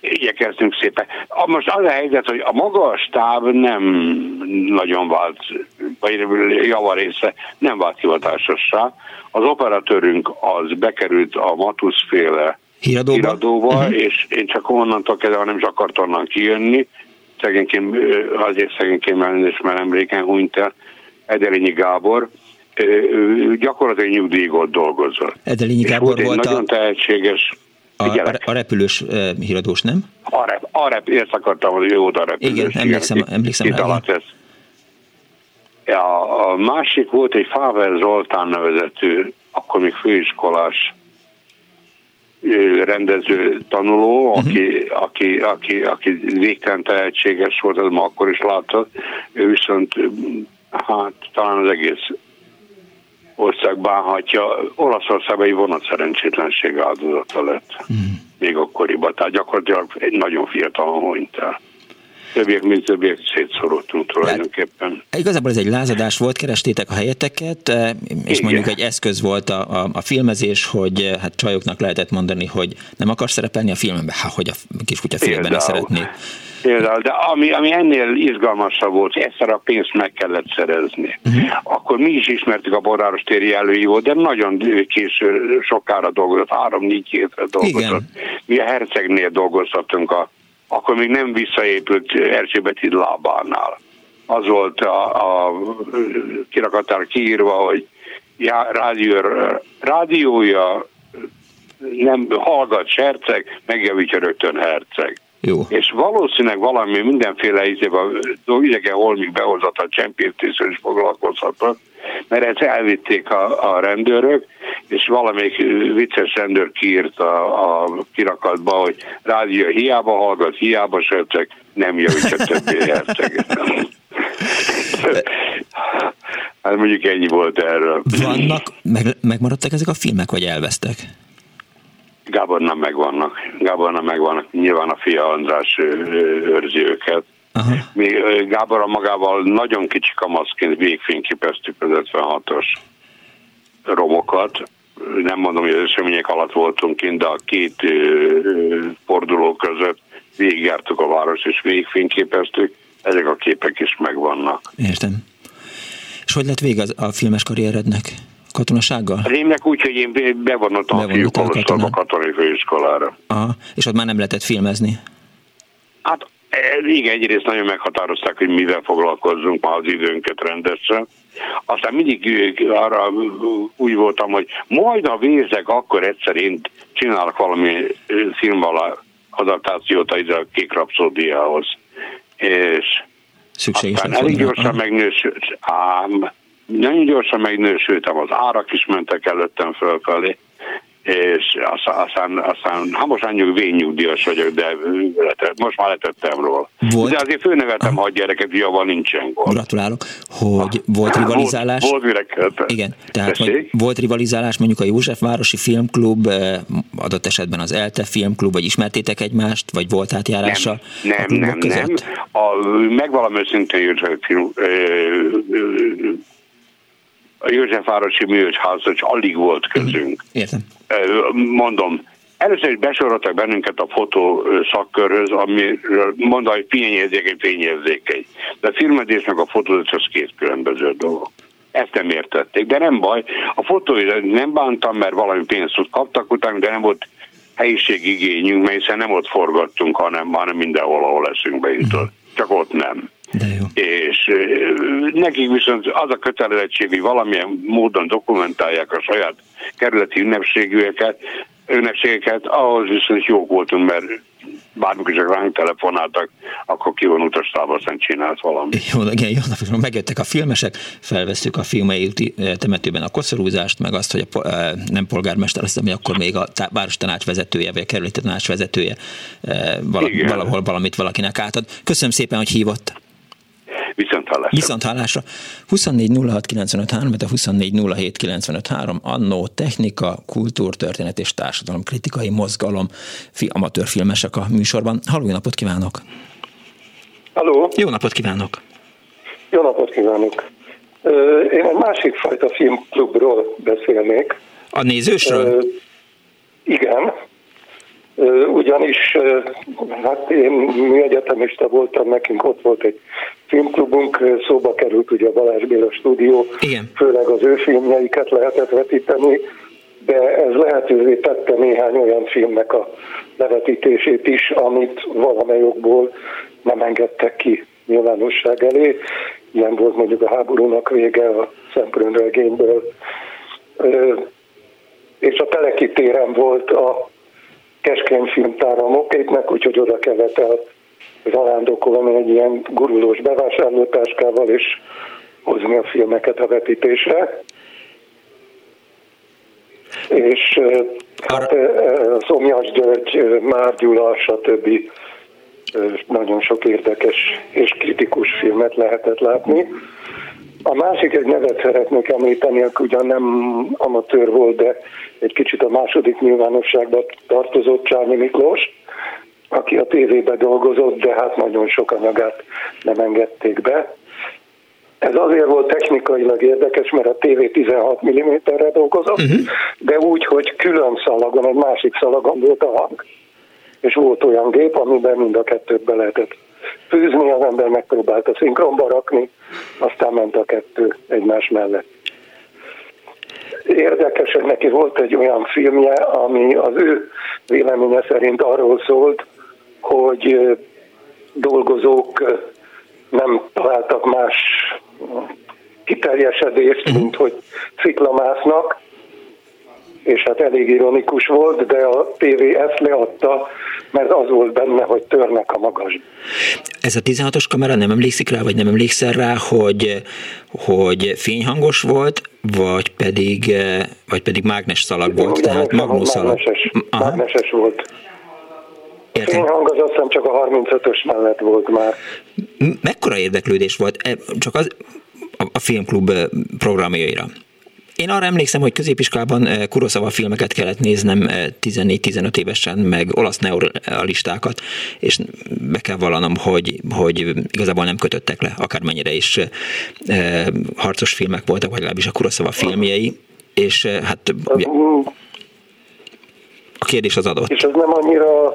igyekeztünk szépen. Most az a helyzet, hogy a maga a stáb nem nagyon vált, vagy javarésze nem vált hivatásossá. Az operatőrünk az bekerült a Matusz féle Híradóba? híradóba, uh-huh. és én csak onnantól kezdve nem is akartam kijönni, szegényként, azért szegényként elnézést, mert emléken hunyt el, Edelényi Gábor, gyakorlatilag nyugdíjgot dolgozott. Edelényi Gábor volt, volt nagyon a... tehetséges a, a, a repülős uh, híradós, nem? A, rep, a rep, ezt akartam, hogy jó a repülős. Igen, emlékszem, igen, emlékszem itt, alatt ez. A, a másik volt egy Fável Zoltán nevezető, akkor még főiskolás rendező tanuló, uh-huh. aki, aki, aki, aki végtelen tehetséges volt, az ma akkor is látott, ő viszont hát talán az egész ország bánhatja. Olaszországban egy vonat szerencsétlenség áldozata lett. Uh-huh. Még akkoriban, tehát gyakorlatilag egy nagyon fiatal hunyt el többiek, mint többiek szétszorultunk tulajdonképpen. Hát, igazából ez egy lázadás volt, kerestétek a helyeteket, eh, és Igen. mondjuk egy eszköz volt a, a, a filmezés, hogy eh, hát csajoknak lehetett mondani, hogy nem akar szerepelni a filmben, hát hogy a kiskutya filmben szeretné. Például, de ami, ami ennél izgalmasabb volt, egyszer a pénzt meg kellett szerezni. Uh-huh. Akkor mi is ismertük a Boráros téri előhívót, de nagyon késő, sokára dolgozott, három-négy hétre dolgozott. Igen. Mi a hercegnél dolgoztatunk a akkor még nem visszaépült Erzsébet lábánál. Az volt a, a kirakatár kiírva, hogy já, rádió, rádiója nem hallgat serceg, megjavítja rögtön herceg. Jó. És valószínűleg valami mindenféle izében, idegen holmig behozott a csempésztéssel is foglalkozhatott, mert ezt elvitték a, a rendőrök, és valamelyik vicces rendőr kiírt a, a kirakatba, hogy rádió hiába hallgat, hiába serceg, nem javítsa többé herceget. hát mondjuk ennyi volt erről. Vannak, meg, megmaradtak ezek a filmek, vagy elvesztek? Gábor nem megvannak. Gábor nem megvannak. Nyilván a fia András őrzi őket. Aha. Mi Gábor a magával nagyon kicsi kamaszként végfényképeztük az 56-os romokat. Nem mondom, hogy az események alatt voltunk kint, de a két forduló között végigjártuk a város és végfényképeztük. Ezek a képek is megvannak. Értem. És hogy lett vége a filmes karrierednek? Katonasággal? Rémnek úgy, hogy én bevonultam a fiúkolostorba katonai főiskolára. Aha, és ott már nem lehetett filmezni? Hát e, igen, egyrészt nagyon meghatározták, hogy mivel foglalkozzunk ma az időnket rendesen. Aztán mindig arra úgy voltam, hogy majd a vérzek, akkor egyszer én csinálok valami filmvala adaptációt a kék rapszódiához. És Szükséges aztán elég gyorsan megnősült, ám nagyon gyorsan megnősültem, az árak is mentek előttem fölfelé, és aztán, aztán ha most annyi vényugdíjas vagyok, de most már letettem róla. Volt? De azért főnevetem hat gyereket, java nincsen gond. Gratulálok, hogy volt rivalizálás. Volt, volt mire Igen, tehát hogy volt rivalizálás mondjuk a Józsefvárosi Filmklub, adott esetben az ELTE Filmklub, vagy ismertétek egymást, vagy volt átjárása nem, nem, nem, között? nem. A, megvalami őszintén József film, ö, ö, a Józsefvárosi műházhoz alig volt közünk. Értem. Mondom, először is besoroltak bennünket a fotó szakkörhöz, amiről mondta, hogy fényérzékeny, fényérzékeny. De a filmedés meg a fotózás az két különböző dolog. Ezt nem értették, de nem baj. A fotó nem bántam, mert valami pénzt kaptak utána, de nem volt helyiségigényünk, mert hiszen nem ott forgattunk, hanem, hanem mindenhol, ahol leszünk bejutott. Csak ott nem. De jó. És nekik viszont az a kötelezettség, hogy valamilyen módon dokumentálják a saját kerületi ünnepségüket, ünnepségeket, ahhoz viszont jók voltunk, mert bármikor csak ránk telefonáltak, akkor kivonult a stáb, aztán csinált valamit. Jó, igen, jó napot, megjöttek a filmesek, felveszük a filmei temetőben a koszorúzást, meg azt, hogy a, nem polgármester, azt hogy akkor még a város tanács vezetője, vagy a kerületi tanács vezetője vala, valahol valamit valakinek átad. Köszönöm szépen, hogy hívott. Viszont hallásra. Viszont hallásra. 24 06 a 24 annó technika, kultúrtörténet és társadalom kritikai mozgalom, fi, amatőrfilmesek a műsorban. Halló, jó napot kívánok! Halló! Jó napot kívánok! Jó napot kívánok! Én egy másik fajta filmklubról beszélnék. A nézősről? Igen, ugyanis hát én műegyetemista voltam, nekünk ott volt egy filmklubunk, szóba került ugye a Balázs Béla stúdió, Igen. főleg az ő filmjeiket lehetett vetíteni, de ez lehetővé tette néhány olyan filmnek a levetítését is, amit valamelyokból nem engedtek ki nyilvánosság elé. Ilyen volt mondjuk a háborúnak vége, a Szemprőn regényből. És a Teleki téren volt a keskeny filmtára a moképnek, úgyhogy oda el zarándokolni egy ilyen gurulós bevásárlótáskával, és hozni a filmeket a vetítésre. És hát, Szomjas György, Már Gyula, stb. nagyon sok érdekes és kritikus filmet lehetett látni. A másik egy nevet szeretnék említeni, aki ugyan nem amatőr volt, de egy kicsit a második nyilvánosságba tartozott Csányi Miklós, aki a tévébe dolgozott, de hát nagyon sok anyagát nem engedték be. Ez azért volt technikailag érdekes, mert a TV 16 mm-re dolgozott, uh-huh. de úgy, hogy külön szalagon, egy másik szalagon volt a hang. És volt olyan gép, amiben mind a kettőt be lehetett fűzni, az ember megpróbálta szinkronba rakni, aztán ment a kettő egymás mellett. Érdekes, hogy neki volt egy olyan filmje, ami az ő véleménye szerint arról szólt, hogy dolgozók nem találtak más kiteljesedést, mint hogy ciklamásznak, és hát elég ironikus volt, de a tévé ezt leadta, mert az volt benne, hogy törnek a magas. Ez a 16-os kamera nem emlékszik rá, vagy nem emlékszel rá, hogy, hogy fényhangos volt, vagy pedig, vagy pedig mágnes szalag volt, Ugyan, tehát magnószalag. Mágneses, mágneses volt. Értem. Fényhang az azt hiszem csak a 35-ös mellett volt már. Mekkora érdeklődés volt? E, csak az, a filmklub programjaira. Én arra emlékszem, hogy középiskolában eh, Kuroszava filmeket kellett néznem 14-15 eh, évesen, meg olasz neorealistákat, és be kell vallanom, hogy, hogy igazából nem kötöttek le, akármennyire is e, harcos filmek voltak, vagy legalábbis a Kuroszava filmjei, és hát ugye, a kérdés az adott. És ez nem annyira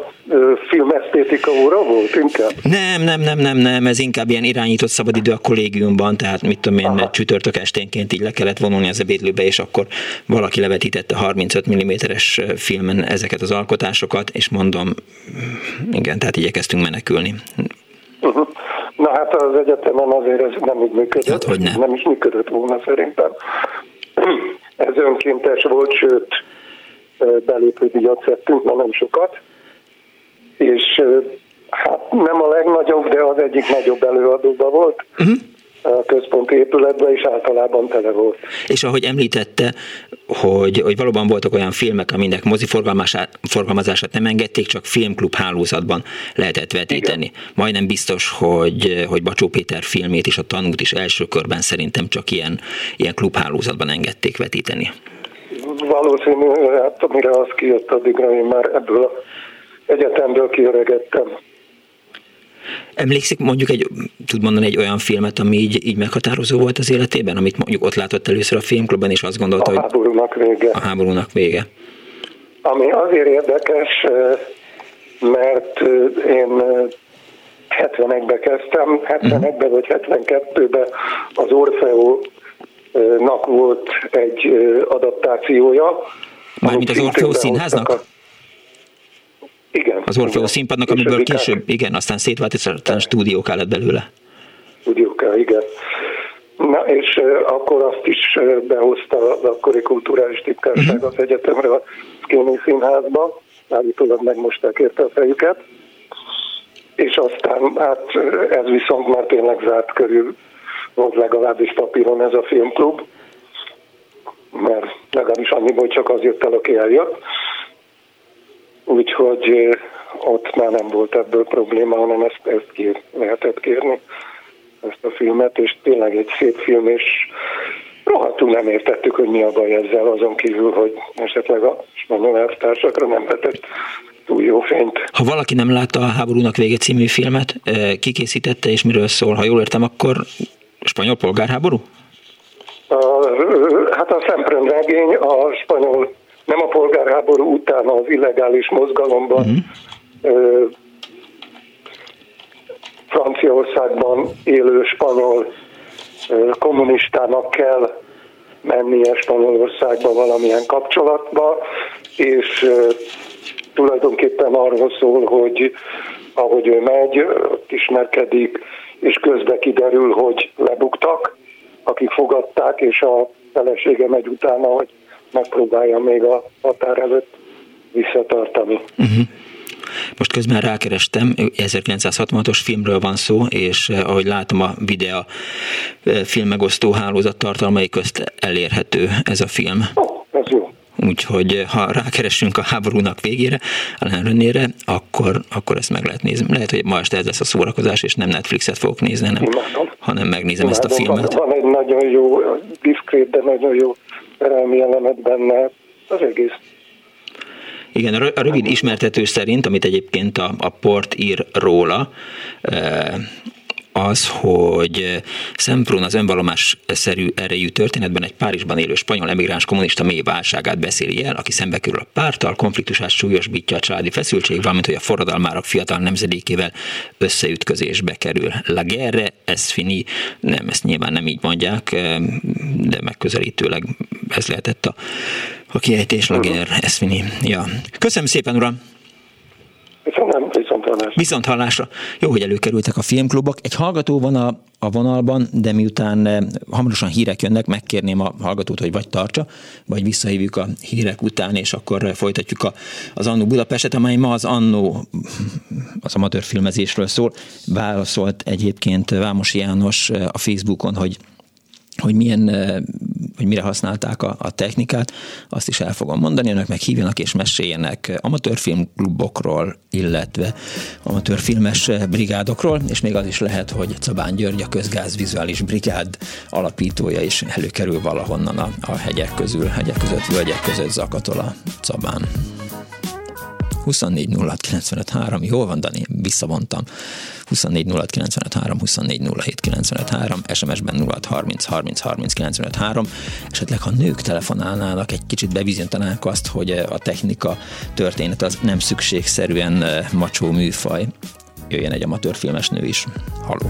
filmesztétika óra volt inkább? Nem, nem, nem, nem, nem, ez inkább ilyen irányított szabadidő a kollégiumban, tehát mit tudom én, Aha. csütörtök esténként így le kellett vonulni az ebédlőbe, és akkor valaki levetítette 35 mm-es filmen ezeket az alkotásokat, és mondom, igen, tehát igyekeztünk menekülni. Uh-huh. Na hát az egyetemen azért ez nem úgy működött. Hát, hogy nem. nem is működött volna szerintem. Ez önkéntes volt, sőt, belépődíjat szedtünk, ma nem sokat, és hát nem a legnagyobb, de az egyik nagyobb előadóba volt. Uh-huh a központi épületben is általában tele volt. És ahogy említette, hogy, hogy valóban voltak olyan filmek, aminek mozi forgalmazását nem engedték, csak filmklub hálózatban lehetett vetíteni. Igen. Majdnem biztos, hogy, hogy Bacsó Péter filmét is, a tanút is első körben szerintem csak ilyen, ilyen klubhálózatban engedték vetíteni valószínű, hát amire az kijött, addigra én már ebből a egyetemből kiöregettem. Emlékszik mondjuk egy, tud mondani egy olyan filmet, ami így, így meghatározó volt az életében, amit mondjuk ott látott először a filmklubban, és azt gondolta, a hogy... A háborúnak vége. A háborúnak vége. Ami azért érdekes, mert én 71-be kezdtem, 71-ben vagy 72-ben az Orfeo nak volt egy adaptációja. Mármint az Orfeo Színháznak? A... Igen. Az Orfeo színpadnak, amiből később, igen, aztán szétvált, és aztán stúdióká lett belőle. Stúdióká, igen. Na, és akkor azt is behozta az akkori kulturális titkárság uh-huh. az egyetemre a Szkéni Színházba, állítólag megmosták érte a fejüket, és aztán hát ez viszont már tényleg zárt körül volt legalábbis papíron ez a filmklub, mert legalábbis annyiból csak az jött el, aki eljött. Úgyhogy ott már nem volt ebből probléma, hanem ezt, ezt kér, lehetett kérni, ezt a filmet, és tényleg egy szép film, és rohadtul nem értettük, hogy mi a baj ezzel, azon kívül, hogy esetleg a spanyol elvtársakra nem vetett túl jó fényt. Ha valaki nem látta a Háborúnak vége című filmet, kikészítette és miről szól, ha jól értem, akkor spanyol polgárháború? A, hát a szemprendregény a spanyol, nem a polgárháború után az illegális mozgalomban uh-huh. ö, Franciaországban élő spanyol ö, kommunistának kell mennie Spanyolországba valamilyen kapcsolatba, és ö, tulajdonképpen arról szól, hogy ahogy ő megy, ott ismerkedik és közben kiderül, hogy lebuktak, akik fogadták, és a felesége megy utána, hogy megpróbálja még a határ előtt visszatartani. Uh-huh. Most közben rákerestem, 1966-os filmről van szó, és eh, ahogy látom a videó eh, filmmegosztó hálózat tartalmai közt elérhető ez a film. Oh, ez jó. Úgyhogy eh, ha rákeresünk a háborúnak végére, Alain Renére, akkor, akkor ezt meg lehet nézni. Lehet, hogy ma este ez lesz a szórakozás, és nem Netflixet fogok nézni, hanem, hanem megnézem Imádom. ezt a filmet. Van, van egy nagyon jó, diszkrét, de nagyon jó szerelmi elemet benne, az egész. Igen, a rövid ismertető szerint, amit egyébként a, a port ír róla, eh, az, hogy Szemprún az önvallomás-szerű erejű történetben egy Párizsban élő spanyol emigráns kommunista mély válságát beszéli el, aki szembe kerül a pártal, konfliktusát súlyosbítja a családi feszültség, valamint hogy a forradalmárok fiatal nemzedékével összeütközésbe kerül. La guerre, ez fini, nem, ezt nyilván nem így mondják, de megközelítőleg ez lehetett a, a kiejtés, la guerre, ez fini. Ja. Köszönöm szépen, uram! Köszönöm, viszont hallásra. Viszont hallásra. Jó, hogy előkerültek a filmklubok. Egy hallgató van a, a vonalban, de miután eh, hamarosan hírek jönnek, megkérném a hallgatót, hogy vagy tartsa, vagy visszahívjuk a hírek után, és akkor folytatjuk a, az Annó Budapestet, amely ma az Annó az amatőr filmezésről szól. Válaszolt egyébként Vámos János eh, a Facebookon, hogy hogy milyen, hogy mire használták a, a technikát, azt is el fogom mondani, önök meg hívjanak és meséljenek amatőrfilmklubokról, illetve amatőrfilmes brigádokról, és még az is lehet, hogy Cabán György, a Közgázvizuális Brigád alapítója is előkerül valahonnan a, a hegyek közül, hegyek között, völgyek között zakatol a Cabán. 24 06 95 3, jól van, Dani, visszavontam. 24 06 95 3, 24 07 95 3, SMS-ben 06 30 30 30 95 3. Esetleg, ha nők telefonálnának, egy kicsit beviziontanák azt, hogy a technika történet az nem szükségszerűen macsó műfaj. Jöjjön egy amatőrfilmes nő is. Haló!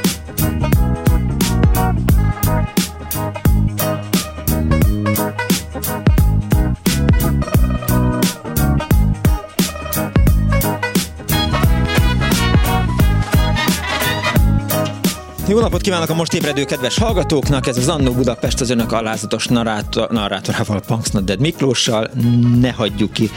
Jó napot kívánok a most ébredő kedves hallgatóknak! Ez az Annó Budapest az önök alázatos narrátor, narrátorával, Punksnodded Miklóssal. Ne hagyjuk ki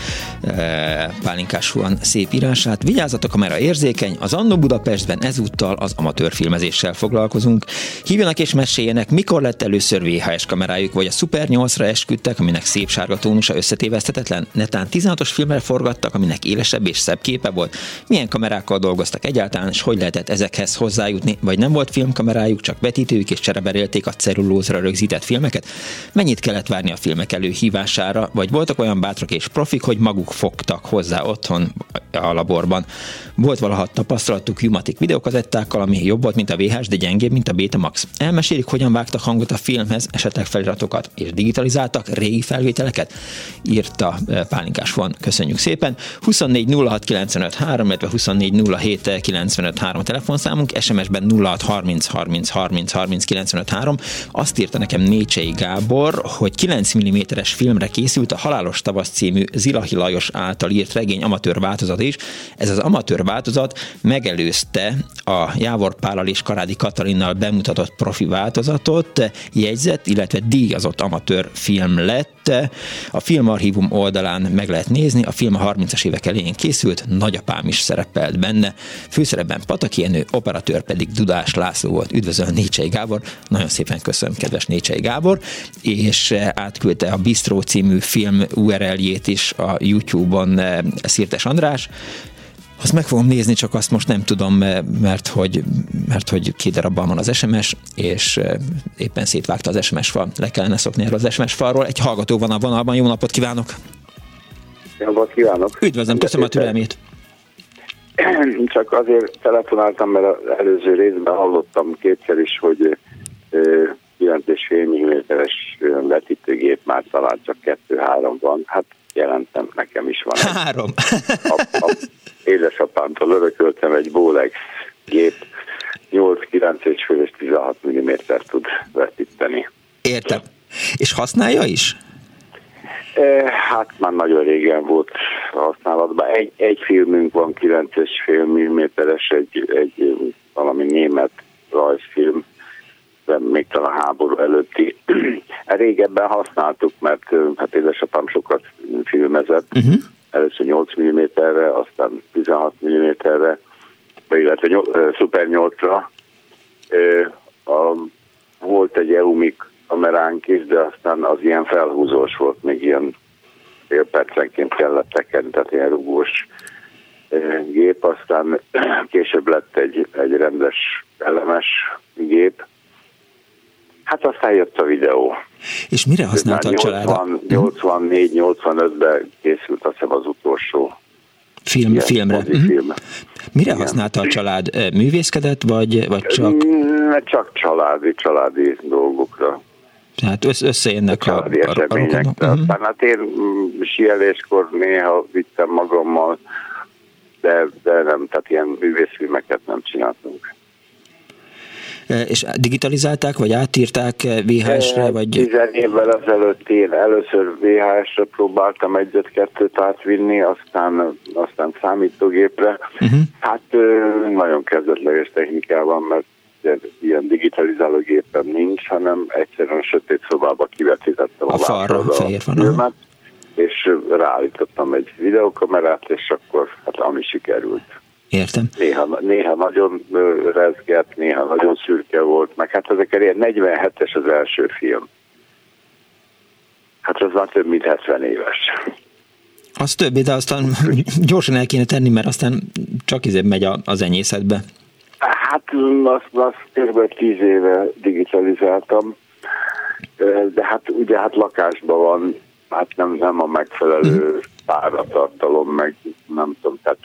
e, Pálinkás Huan szép írását. Vigyázzatok, mert a érzékeny. Az Annó Budapestben ezúttal az amatőrfilmezéssel foglalkozunk. Hívjanak és meséljenek, mikor lett először VHS kamerájuk, vagy a Super 8-ra esküdtek, aminek szép sárga tónusa összetévesztetetlen. Netán 16-os filmre forgattak, aminek élesebb és szebb képe volt. Milyen kamerákkal dolgoztak egyáltalán, és hogy lehetett ezekhez hozzájutni, vagy nem volt film filmkamerájuk, csak vetítőjük és csereberélték a cellulózra rögzített filmeket? Mennyit kellett várni a filmek előhívására, vagy voltak olyan bátrak és profik, hogy maguk fogtak hozzá otthon a laborban? Volt valaha tapasztalatuk Humatic videokazettákkal, ami jobb volt, mint a VHS, de gyengébb, mint a Betamax. Elmesélik, hogyan vágtak hangot a filmhez, esetleg feliratokat, és digitalizáltak régi felvételeket? Írta eh, Pálinkás van. Köszönjük szépen. 24 06 95 3, illetve 24 07 95 3 telefonszámunk, SMS-ben 06 30 30 30 30 95 3. Azt írta nekem Nécsei Gábor, hogy 9 mm-es filmre készült a Halálos Tavasz című Zilahi Lajos által írt regény amatőr változat is. Ez az amatőr változat megelőzte a Jávor Pállal és Karádi Katalinnal bemutatott profi változatot, jegyzett, illetve díjazott amatőr film lett. A filmarchívum oldalán meg lehet nézni, a film a 30-as évek elején készült, nagyapám is szerepelt benne. Főszerepben Pataki Enő, operatőr pedig Dudás László volt. Üdvözlöm Nécsei Gábor, nagyon szépen köszönöm, kedves Nécsei Gábor, és átküldte a Bistro című film URL-jét is a YouTube-on eh, Szirtes András, azt meg fogom nézni, csak azt most nem tudom, mert hogy, mert hogy két darabban van az SMS, és éppen szétvágta az SMS fal. Le kellene szokni erről az SMS falról. Egy hallgató van a vonalban. Jó napot kívánok! Jó napot kívánok! Üdvözlöm, köszönöm a türelmét! Csak azért telefonáltam, mert az előző részben hallottam kétszer is, hogy 9,5 mm-es vetítőgép már talán csak 2-3 van. Hát jelentem, nekem is van. Három. A, a édesapámtól örököltem egy Bolex gép, 8, 9 és fél és 16 mm tud vetíteni. Értem. És használja is? E, hát már nagyon régen volt használatban. Egy, egy filmünk van 9,5 mm-es, egy, egy valami német rajzfilm, még talán háború előtti. Régebben használtuk, mert hát édesapám sokat filmezett, uh-huh. először 8 mm-re, aztán 16 mm-re, illetve Super 8-ra. Volt egy EUMIC kameránk is, de aztán az ilyen felhúzós volt, még ilyen fél percenként kellett tekerni, tehát ilyen rugós gép, aztán később lett egy, egy rendes elemes gép, Hát aztán jött a videó. És mire használta a család? 84-85-ben készült azt hiszem az utolsó Film, ilyen, filmre. Film. Mire Igen. használta a család? Művészkedett, vagy, vagy csak? Mm, csak családi, családi dolgokra. Tehát össz, összejönnek a, a, a, események. A, a, uh-huh. Aztán hát én síeléskor néha vittem magammal, de, de nem, tehát ilyen művészfilmeket nem csináltunk. És digitalizálták, vagy átírták VHS-re? Vagy... Tizen évvel ezelőtt én először VHS-re próbáltam egyet-kettőt átvinni, aztán, aztán számítógépre. Uh-huh. Hát nagyon kezdetleges technikában, mert ilyen digitalizáló gépem nincs, hanem egyszerűen sötét szobába kivetítettem a, a falra, a fehér és ráállítottam egy videokamerát, és akkor hát ami sikerült. Értem. Néha, néha nagyon rezgett, néha nagyon szürke volt, meg hát ezek ilyen 47-es az első film. Hát az már több mint 70 éves. Az többi, de aztán gyorsan el kéne tenni, mert aztán csak izé megy az enyészetbe. Hát azt, azt kb. 10 éve digitalizáltam, de hát ugye hát lakásban van, hát nem, nem a megfelelő mhm páratartalom, meg nem tudom, tehát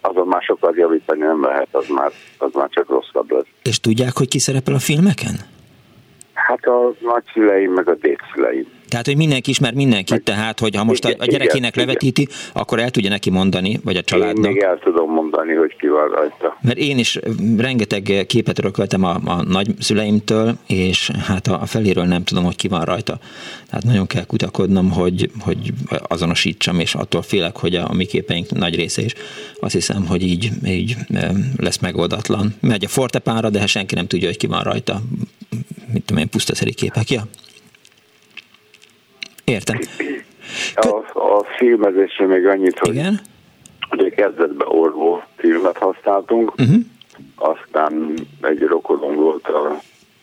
azon már sokat javítani nem lehet, az már, az már csak rosszabb lesz. És tudják, hogy ki szerepel a filmeken? Hát a nagyszüleim, meg a dédszüleim. Tehát, hogy mindenki ismer mindenkit, meg, tehát, hogy ha most igen, a gyerekének igen, levetíti, igen. akkor el tudja neki mondani, vagy a családnak. Én még el tudom mondani, hogy ki van rajta. Mert én is rengeteg képet örököltem a, a nagyszüleimtől, és hát a, a feléről nem tudom, hogy ki van rajta. Tehát nagyon kell kutakodnom, hogy, hogy azonosítsam, és attól félek, hogy a, a mi képeink nagy része is azt hiszem, hogy így, így lesz megoldatlan. Megy a fortepára, de hát senki nem tudja, hogy ki van rajta. Mit tudom én, pusztaszeri képek, ja? Értem. A, a filmezésre még annyit, hogy Igen? ugye kezdetben orvó filmet használtunk, uh-huh. aztán egy rokonom volt a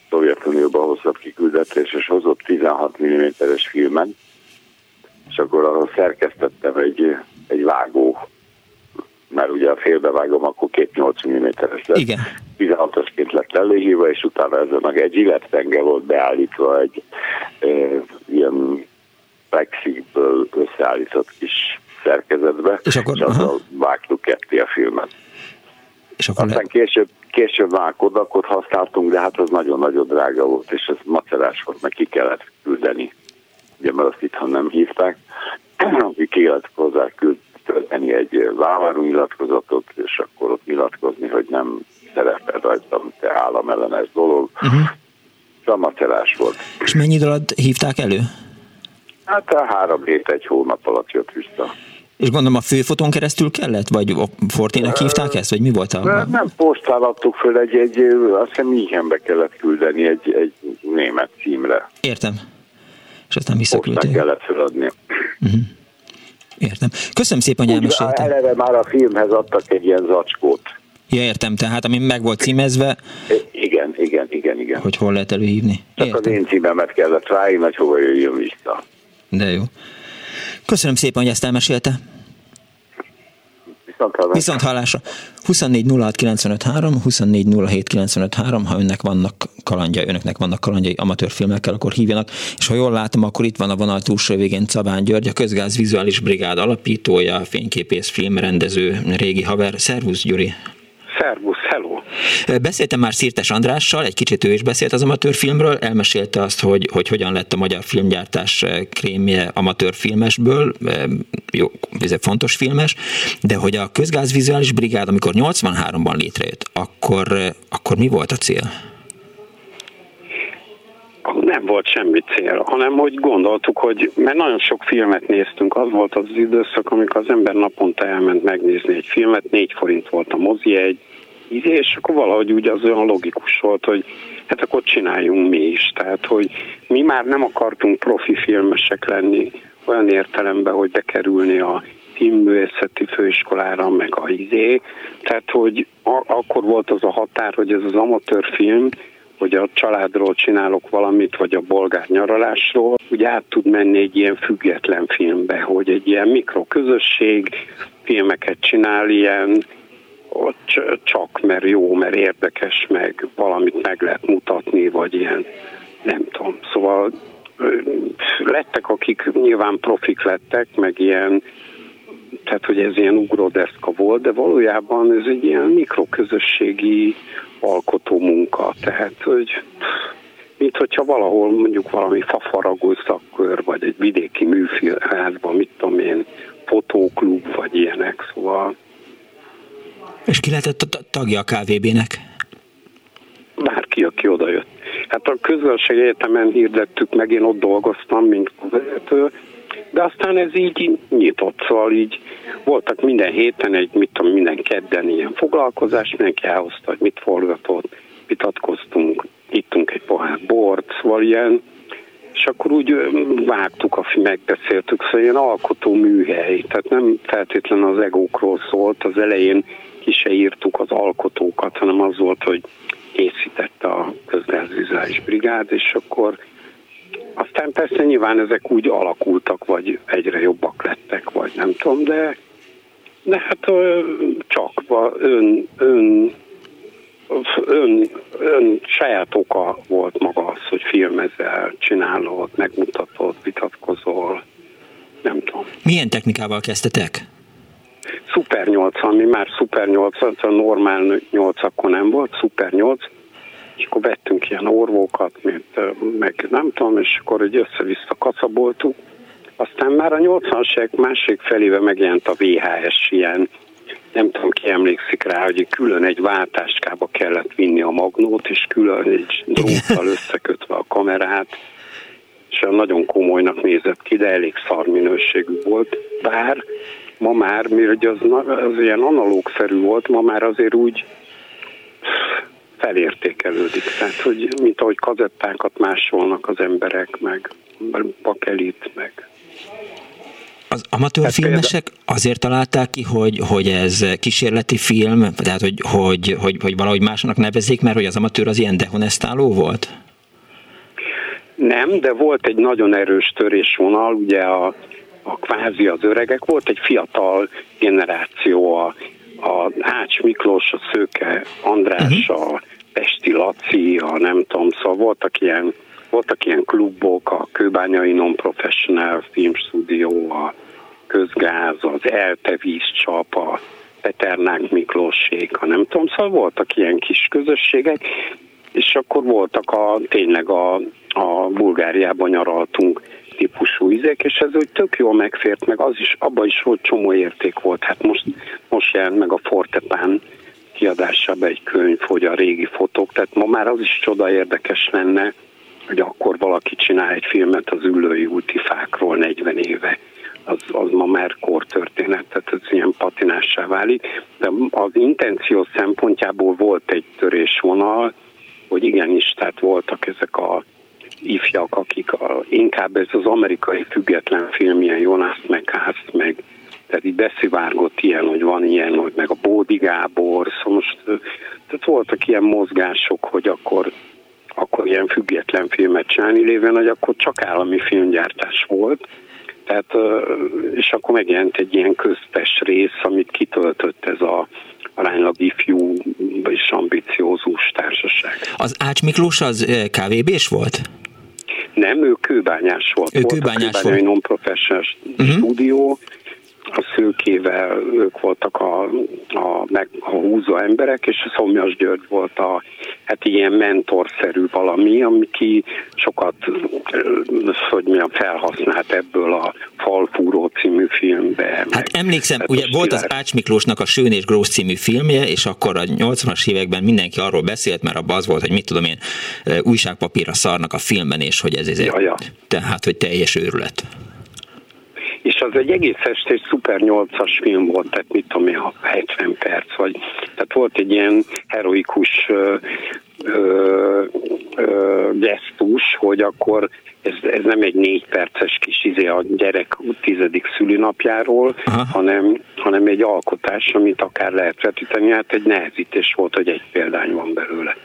Szovjetunióban hozott kiküldetés, és hozott 16 mm-es filmet, és akkor arra szerkesztettem egy, egy vágó, mert ugye a félbevágom, akkor két 8 mm-es lett. Igen. 16-osként lett előhívva, és utána ez meg egy illetpenge volt beállítva egy e, ilyen plexiből összeállított kis szerkezetbe, és, akkor, és azzal vágtuk ketté a filmet. És akkor Aztán le... később, később vágkodakot használtunk, de hát az nagyon-nagyon drága volt, és ez macerás volt, meg ki kellett küldeni. Ugye, mert azt itthon nem hívták. ki kellett hozzá küldeni egy vállaló nyilatkozatot, és akkor ott nyilatkozni, hogy nem szerepel rajtam te államellenes dolog. Uh-huh. Ez a macerás volt. És mennyi idő alatt hívták elő? Hát a három hét, egy hónap alatt jött vissza. És gondolom a főfotón keresztül kellett? Vagy Fortének hívták ezt? Vagy mi volt a... Nem, nem postál adtuk föl, egy, egy, azt hiszem Münchenbe kellett küldeni egy, egy német címre. Értem. És aztán visszaküldték. Postán kellett föladni. Uh-huh. Értem. Köszönöm szépen, hogy elmeséltem. Eleve már a filmhez adtak egy ilyen zacskót. Ja, értem, tehát ami meg volt címezve. Igen, igen, igen, igen. Hogy hol lehet előhívni. Csak értem. az én címemet kellett ráírni, hogy hova jöjjön vissza. De jó. Köszönöm szépen, hogy ezt elmesélte. Viszont hallásra. 24 06 24 ha önnek vannak kalandja, önöknek vannak kalandjai amatőrfilmekkel, akkor hívjanak, és ha jól látom, akkor itt van a vonal túlsó végén Szabán György, a Közgáz Vizuális Brigád alapítója, fényképész, filmrendező, régi haver. Szervusz, Gyuri! Szervusz, hello! Beszéltem már Szirtes Andrással, egy kicsit ő is beszélt az amatőrfilmről, elmesélte azt, hogy, hogy hogyan lett a magyar filmgyártás krémje amatőrfilmesből, jó, ez egy fontos filmes, de hogy a közgázvizuális brigád, amikor 83-ban létrejött, akkor, akkor mi volt a cél? nem volt semmi cél, hanem hogy gondoltuk, hogy mert nagyon sok filmet néztünk, az volt az időszak, amikor az ember naponta elment megnézni egy filmet, négy forint volt a mozi egy, és akkor valahogy úgy az olyan logikus volt, hogy hát akkor csináljunk mi is. Tehát, hogy mi már nem akartunk profi filmesek lenni olyan értelemben, hogy bekerülni a színművészeti főiskolára, meg a izé. Tehát, hogy a, akkor volt az a határ, hogy ez az amatőr film, hogy a családról csinálok valamit, vagy a bolgár nyaralásról, úgy át tud menni egy ilyen független filmbe, hogy egy ilyen mikroközösség filmeket csinál, ilyen csak mert jó, mert érdekes, meg valamit meg lehet mutatni, vagy ilyen, nem tudom. Szóval lettek, akik nyilván profik lettek, meg ilyen, tehát hogy ez ilyen ugródeszka volt, de valójában ez egy ilyen mikroközösségi alkotó munka, tehát hogy mint hogyha valahol mondjuk valami fafaragó szakkör, vagy egy vidéki műfilházban, mit tudom én, fotóklub, vagy ilyenek, szóval és ki lehetett a tagja a KVB-nek? Bárki, aki odajött. Hát a közönség egyetemen hirdettük meg, én ott dolgoztam, mint vezető, de aztán ez így nyitott, szóval így voltak minden héten egy, mit tudom, minden kedden ilyen foglalkozás, mindenki elhozta, hogy mit forgatott, vitatkoztunk, ittunk egy pohár bort, szóval ilyen, és akkor úgy vágtuk, megbeszéltük, szóval ilyen alkotó műhely, tehát nem feltétlenül az egókról szólt, az elején ki se írtuk az alkotókat, hanem az volt, hogy készítette a közgázvizuális brigád, és akkor aztán persze nyilván ezek úgy alakultak, vagy egyre jobbak lettek, vagy nem tudom, de, de hát csak ön, ön, ön, ön saját oka volt maga az, hogy filmezel, csinálod, megmutatod, vitatkozol, nem tudom. Milyen technikával kezdtetek? Super 8, ami már Super 8, a normál 8 akkor nem volt, Super 8, és akkor vettünk ilyen orvókat, mint, meg nem tudom, és akkor egy össze-vissza kaszaboltuk. Aztán már a 80-as évek másik felébe megjelent a VHS ilyen, nem tudom ki emlékszik rá, hogy külön egy váltáskába kellett vinni a magnót, és külön egy dróttal összekötve a kamerát, és nagyon komolynak nézett ki, de elég szar minőségű volt. Bár ma már, mert az, az ilyen analógszerű volt, ma már azért úgy felértékelődik. Tehát, hogy mint ahogy kazettákat másolnak az emberek, meg bakelit, meg az amatőr filmesek azért találták ki, hogy, hogy ez kísérleti film, tehát hogy, hogy, hogy, hogy valahogy másnak nevezik, mert hogy az amatőr az ilyen dehonestáló volt? Nem, de volt egy nagyon erős törésvonal, ugye a a kvázi az öregek, volt egy fiatal generáció, a, a Ács Miklós, a Szőke András, uh-huh. a Pesti Laci, a nem tudom, szóval voltak ilyen, voltak ilyen klubok, a Kőbányai Non-Professional Film Studio, a Közgáz, az Elte Vízcsap, a Peternák Miklóssék, a nem tudom, szóval voltak ilyen kis közösségek, és akkor voltak a, tényleg a, a Bulgáriában nyaraltunk típusú izék, és ez úgy tök jól megfért, meg az is, abban is volt csomó érték volt. Hát most, most jelent meg a Fortepán kiadásába egy könyv, hogy a régi fotók, tehát ma már az is csoda érdekes lenne, hogy akkor valaki csinál egy filmet az ülői útifákról 40 éve. Az, az ma már kortörténet, tehát ez ilyen patinássá válik. De az intenció szempontjából volt egy törésvonal, hogy igenis, tehát voltak ezek a ifjak, akik a, inkább ez az amerikai független film, ilyen Jonas McCarthy, meg tehát így beszivárgott ilyen, hogy van ilyen, hogy meg a Bódi Gábor, szóval most tehát voltak ilyen mozgások, hogy akkor, akkor ilyen független filmet csinálni, lévén, hogy akkor csak állami filmgyártás volt, tehát, és akkor megjelent egy ilyen köztes rész, amit kitöltött ez a aránylag ifjú és ambiciózus társaság. Az Ács Miklós az KVB-s volt? Nem, ő kőbányás volt. Ő kőbányás volt. volt. non-professional uh-huh. stúdió, a szőkével ők voltak a, a, meg, a húzó emberek, és a Szomjas György volt a hát ilyen mentorszerű valami, ami ki sokat, hogy milyen felhasznált ebből a Falfúró című filmbe. Hát emlékszem, ugye volt az Ács Miklósnak a Sőn és Grósz című filmje, és akkor a 80-as években mindenki arról beszélt, mert abban az volt, hogy mit tudom én, újságpapírra szarnak a filmben, és hogy ez ezért, ja, ja. tehát, hogy teljes őrület. És az egy egész egy szuper 8-as film volt, tehát mit tudom én, 70 perc, vagy. Tehát volt egy ilyen heroikus ö, ö, ö, gesztus, hogy akkor ez, ez nem egy négy perces kis izé a gyerek tizedik szülinapjáról, hanem, hanem egy alkotás, amit akár lehet vetíteni, hát egy nehezítés volt, hogy egy példány van belőle.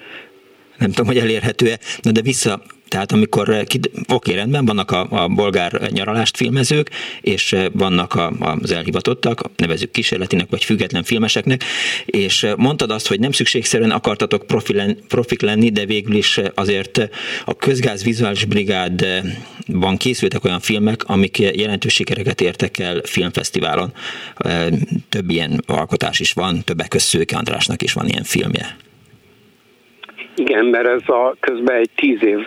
Nem tudom, hogy elérhető-e, de vissza tehát amikor, eh, oké, rendben, vannak a, a bolgár nyaralást filmezők, és eh, vannak a, az elhivatottak, nevezük kísérletinek vagy független filmeseknek, és eh, mondtad azt, hogy nem szükségszerűen akartatok profi profik lenni, de végül is azért a Közgáz Vizuális Brigádban készültek olyan filmek, amik jelentős sikereket értek el filmfesztiválon. Több ilyen alkotás is van, többek között Szőke Andrásnak is van ilyen filmje. Igen, mert ez a közben egy tíz év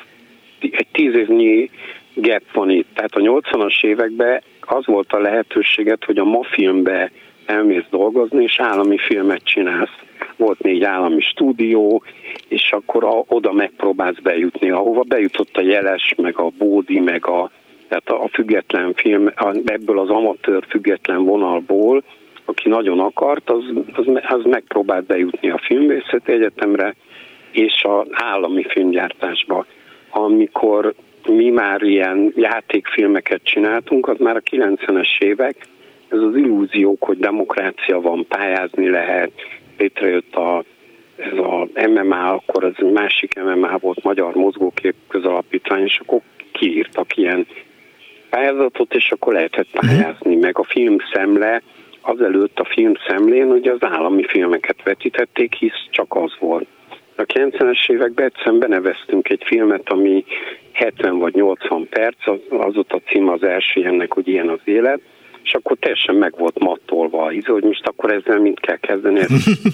egy tíz évnyi gap van itt. Tehát a 80-as években az volt a lehetőséget, hogy a ma filmbe elmész dolgozni, és állami filmet csinálsz. Volt négy állami stúdió, és akkor a, oda megpróbálsz bejutni, ahova bejutott a Jeles, meg a Bódi, meg a, tehát a független film, ebből az amatőr független vonalból, aki nagyon akart, az, az, az megpróbált bejutni a filmvészeti egyetemre, és az állami filmgyártásba amikor mi már ilyen játékfilmeket csináltunk, az már a 90-es évek, ez az illúziók, hogy demokrácia van, pályázni lehet, létrejött a, ez a MMA, akkor az másik MMA volt, Magyar Mozgókép Közalapítvány, és akkor kiírtak ilyen pályázatot, és akkor lehetett mhm. pályázni, meg a filmszemle, azelőtt a filmszemlén ugye az állami filmeket vetítették, hisz csak az volt. A 90-es években egyszerűen beneveztünk egy filmet, ami 70 vagy 80 perc, az, az ott a cím az első ennek, hogy ilyen az élet, és akkor teljesen meg volt mattolva a íze, hogy most akkor ezzel mind kell kezdeni,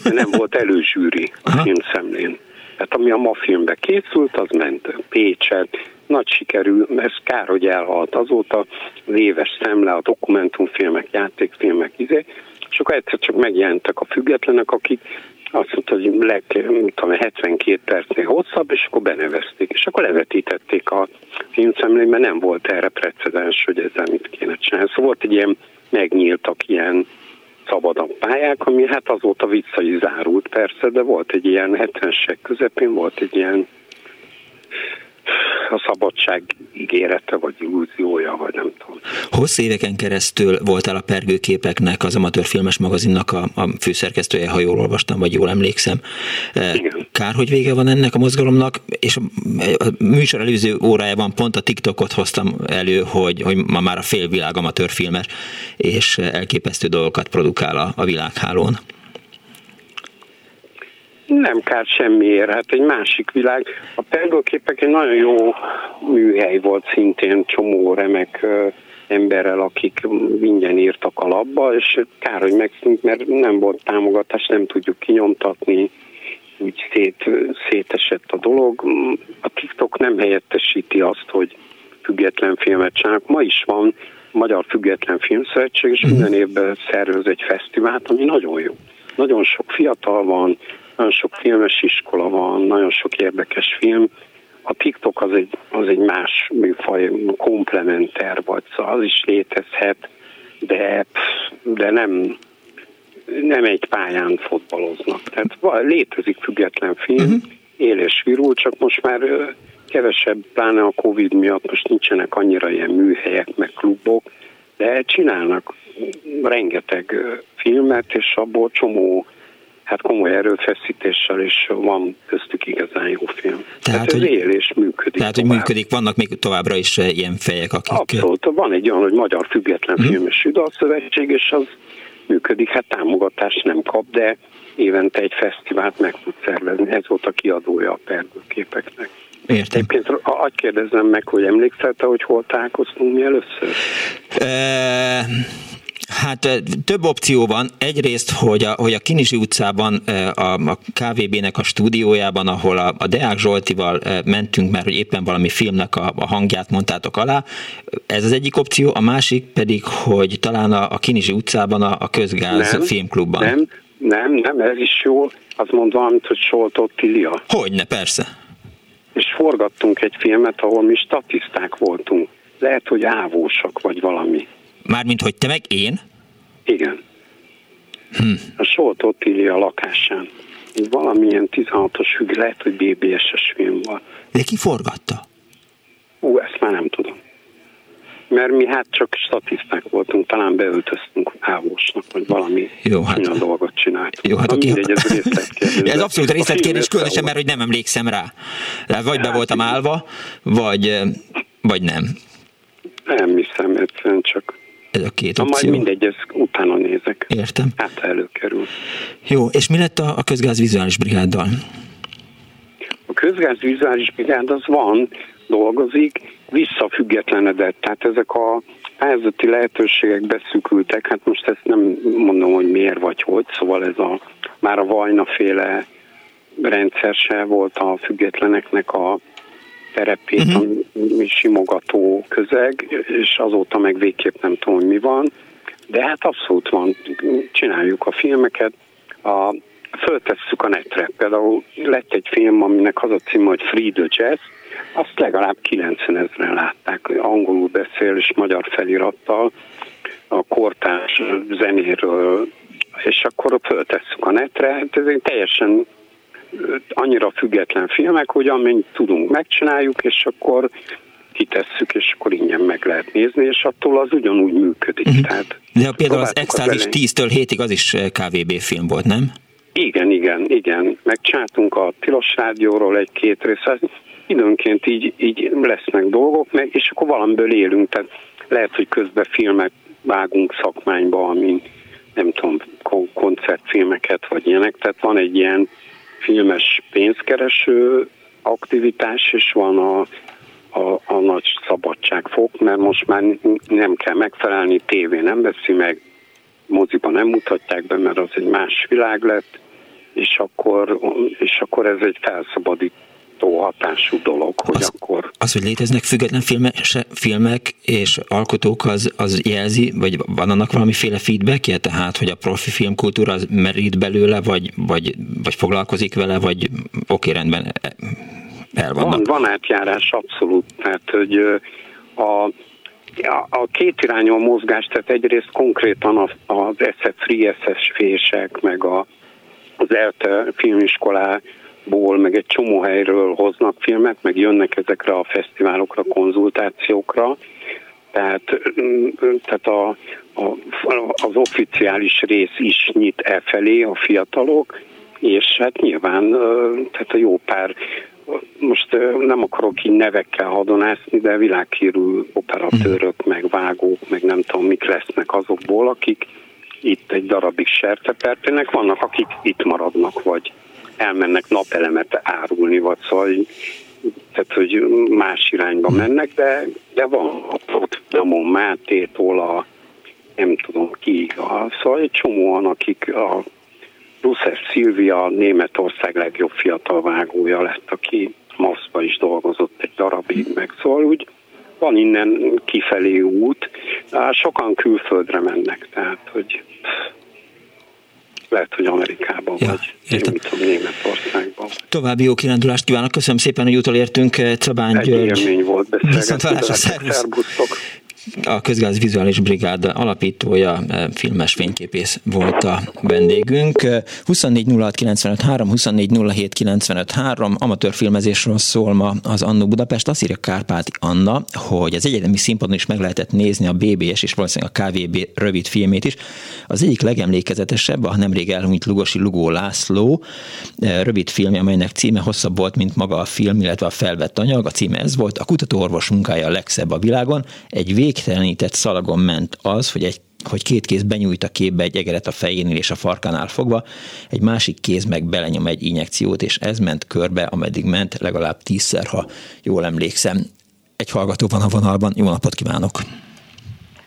de nem volt előzsűri a filmszemlén. Tehát ami a ma filmbe készült, az ment Pécset, nagy sikerű, ez kár, hogy elhalt azóta, az éves szemle, a dokumentumfilmek, játékfilmek, izé, és akkor egyszer csak megjelentek a függetlenek, akik azt mondta, hogy leg, tudom, 72 percnél hosszabb, és akkor benevezték. És akkor levetítették a filmszemlén, mert nem volt erre precedens, hogy ezzel mit kéne csinálni. Szóval volt egy ilyen, megnyíltak ilyen szabadabb pályák, ami hát azóta vissza is zárult persze, de volt egy ilyen 70-esek közepén, volt egy ilyen a szabadság ígérete, vagy illúziója, vagy nem tudom. Hosszú éveken keresztül voltál a pergőképeknek, az amatőr filmes magazinnak a, a főszerkesztője, ha jól olvastam, vagy jól emlékszem. E, Igen. Kár, hogy vége van ennek a mozgalomnak, és a műsor előző órájában pont a TikTokot hoztam elő, hogy, hogy ma már a félvilág amatőr filmes, és elképesztő dolgokat produkál a, a világhálón. Nem kár semmiért, hát egy másik világ. A pergőképek egy nagyon jó műhely volt szintén, csomó remek emberrel, akik ingyen írtak a labba, és kár, hogy megszűnt, mert nem volt támogatás, nem tudjuk kinyomtatni, úgy szét, szétesett a dolog. A TikTok nem helyettesíti azt, hogy független filmet csinálnak. Ma is van Magyar Független Filmszövetség, és minden évben szervez egy fesztivált, ami nagyon jó. Nagyon sok fiatal van, nagyon sok filmes iskola van, nagyon sok érdekes film. A TikTok az egy, az egy más műfaj, komplementer vagy, szóval az is létezhet, de, de nem, nem egy pályán fotbaloznak. Tehát létezik független film, uh-huh. él és virul, csak most már kevesebb, pláne a Covid miatt most nincsenek annyira ilyen műhelyek, meg klubok, de csinálnak rengeteg filmet, és abból csomó hát komoly erőfeszítéssel, és van köztük igazán jó film. Tehát, ez hogy, él és működik. Tehát, tovább. hogy működik, vannak még továbbra is eh, ilyen fejek, akik... Abszolút, van egy olyan, hogy Magyar Független hmm. Film és Szövetség, és az működik, hát támogatást nem kap, de évente egy fesztivált meg tud szervezni. Ez volt a kiadója a pergőképeknek. Értem. Egyébként azt kérdezzem meg, hogy emlékszel te, hogy hol találkoztunk mi először? E- Hát több opció van. Egyrészt, hogy a, hogy a Kinizsi utcában, a, a KVB-nek a stúdiójában, ahol a, a Deák Zsoltival mentünk, mert hogy éppen valami filmnek a, a hangját mondtátok alá. Ez az egyik opció. A másik pedig, hogy talán a, a Kinizsi utcában, a, a Közgáz nem, filmklubban. Nem, nem, nem, ez is jó. Azt mondom, valamit, hogy Soltott Tilia. Hogyne, persze. És forgattunk egy filmet, ahol mi statiszták voltunk. Lehet, hogy ávósak vagy valami Mármint, hogy te meg én? Igen. Hm. A Solt Ottilia lakásán. Egy valamilyen 16-os függ, lehet, hogy BBS-es film van. De ki forgatta? Ú, ezt már nem tudom. Mert mi hát csak statiszták voltunk, talán beöltöztünk ávósnak, vagy valami Jó, hát, a dolgot csináltunk. Jó, hát okay. mindegy, ez részletkérdés. ez abszolút részletkérdés, különösen, mert hogy nem emlékszem rá. De vagy be hát, voltam állva, vagy, vagy nem. Nem hiszem, egyszerűen csak ez a két opció. Majd mindegy, ezt utána nézek. Értem. Hát előkerül. Jó, és mi lett a, a közgáz vizuális brigáddal? A közgáz vizuális brigád az van, dolgozik, visszafüggetlenedett. Tehát ezek a pályázati lehetőségek beszűkültek, hát most ezt nem mondom, hogy miért vagy hogy, szóval ez a már a Vajna féle rendszer se volt a függetleneknek a terepét, uh-huh. ami simogató közeg, és azóta meg végképp nem tudom, hogy mi van. De hát abszolút van, csináljuk a filmeket, a, föltesszük a netre. Például lett egy film, aminek az a cím, hogy Free the Jazz, azt legalább 90 ezeren látták, angolul beszél és magyar felirattal a kortárs zenéről, és akkor föltesszük a netre. Hát ez egy teljesen annyira független filmek, hogy amennyit tudunk, megcsináljuk, és akkor kitesszük, és akkor ingyen meg lehet nézni, és attól az ugyanúgy működik. Uh-huh. Tehát De például az Extázis 10-től 7-ig az is KVB film volt, nem? Igen, igen, igen. Megcsináltunk a Tilos Rádióról egy-két részt, időnként így, így lesznek dolgok, meg, és akkor valamiből élünk, tehát lehet, hogy közben filmek vágunk szakmányba, amin nem tudom, koncertfilmeket vagy ilyenek, tehát van egy ilyen filmes pénzkereső aktivitás, és van a, a, a nagy szabadságfok, mert most már nem kell megfelelni, tévé nem veszi meg, moziban nem mutatják be, mert az egy más világ lett, és akkor, és akkor ez egy felszabadít hatású dolog, hogy az, akkor... Az, hogy léteznek független filmek, filmek és alkotók, az, az jelzi, vagy van annak valamiféle feedbackje, tehát, hogy a profi filmkultúra az merít belőle, vagy, vagy, vagy foglalkozik vele, vagy oké, rendben, el vannak. Van, van átjárás, abszolút. Tehát, hogy a, a két irányú a mozgás, tehát egyrészt konkrétan az, az SF Free SS fések, meg a, az ELTE filmiskolá ból, meg egy csomó helyről hoznak filmet, meg jönnek ezekre a fesztiválokra, konzultációkra. Tehát, mm, tehát a, a, az oficiális rész is nyit e felé a fiatalok, és hát nyilván tehát a jó pár most nem akarok így nevekkel hadonászni, de világhírű operatőrök, meg vágók, meg nem tudom, mik lesznek azokból, akik itt egy darabig sertepertének, vannak, akik itt maradnak, vagy elmennek napelemet árulni, vagy szóval, tehát, hogy más irányba mennek, de, de van ott Damon Mátétól a nem tudom ki, a, szóval egy csomóan, akik a Ruszef Szilvia Németország legjobb fiatal vágója lett, aki Maszba is dolgozott egy darabig, meg szóval úgy van innen kifelé út, sokan külföldre mennek, tehát hogy lehet, hogy Amerikában ja, vagy értem. Én tudom, Németországban. További jó kirándulást kívánok, köszönöm szépen, hogy utolértünk Cabány Egy György. élmény volt beszélgetni. Viszont a Közgáz Vizuális Brigád alapítója, eh, filmes fényképész volt a vendégünk. 24.06.95.3, 24.07.95.3, amatőr filmezésről szól ma az Annó Budapest. Azt írja Kárpáti Anna, hogy az egyetemi színpadon is meg lehetett nézni a BBS és valószínűleg a KVB rövid filmét is. Az egyik legemlékezetesebb, a nemrég elhunyt Lugosi Lugó László eh, rövid filmje, amelynek címe hosszabb volt, mint maga a film, illetve a felvett anyag. A címe ez volt. A kutatóorvos munkája a legszebb a világon. Egy vég végtelenített szalagon ment az, hogy egy hogy két kéz benyújt a képbe egy egeret a fejénél és a farkánál fogva, egy másik kéz meg belenyom egy injekciót, és ez ment körbe, ameddig ment, legalább tízszer, ha jól emlékszem. Egy hallgató van a vonalban, jó napot kívánok!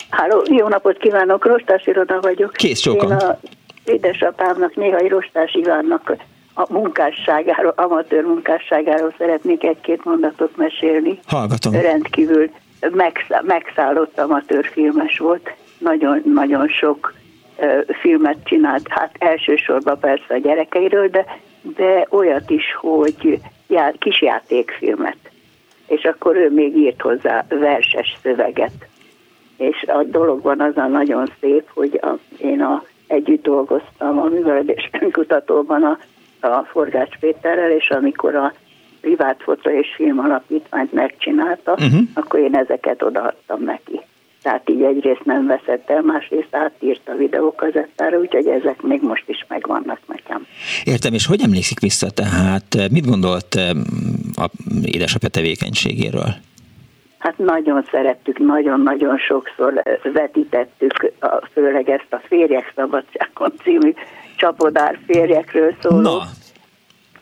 Háló, jó napot kívánok, Rostás Iroda vagyok. Kész sokan. Én a édesapámnak, néha Rostás Ivánnak a munkásságáról, amatőr munkásságáról szeretnék egy-két mondatot mesélni. Hallgatom. Rendkívül megszállott amatőrfilmes volt, nagyon-nagyon sok filmet csinált, hát elsősorban persze a gyerekeiről, de, de olyat is, hogy já, kisjátékfilmet. És akkor ő még írt hozzá verses szöveget. és a dologban az a nagyon szép, hogy a, én a, együtt dolgoztam a művelődés kutatóban a, a Forgács Péterrel, és amikor a privát fotó és film alapítványt megcsinálta, uh-huh. akkor én ezeket odaadtam neki. Tehát így egyrészt nem veszett el, másrészt átírt a videókazettára, úgyhogy ezek még most is megvannak nekem. Értem, és hogy emlékszik vissza tehát? Mit gondolt a édesapja tevékenységéről? Hát nagyon szerettük, nagyon-nagyon sokszor vetítettük, főleg ezt a Férjek Szabadságon című csapodár férjekről szóló Na.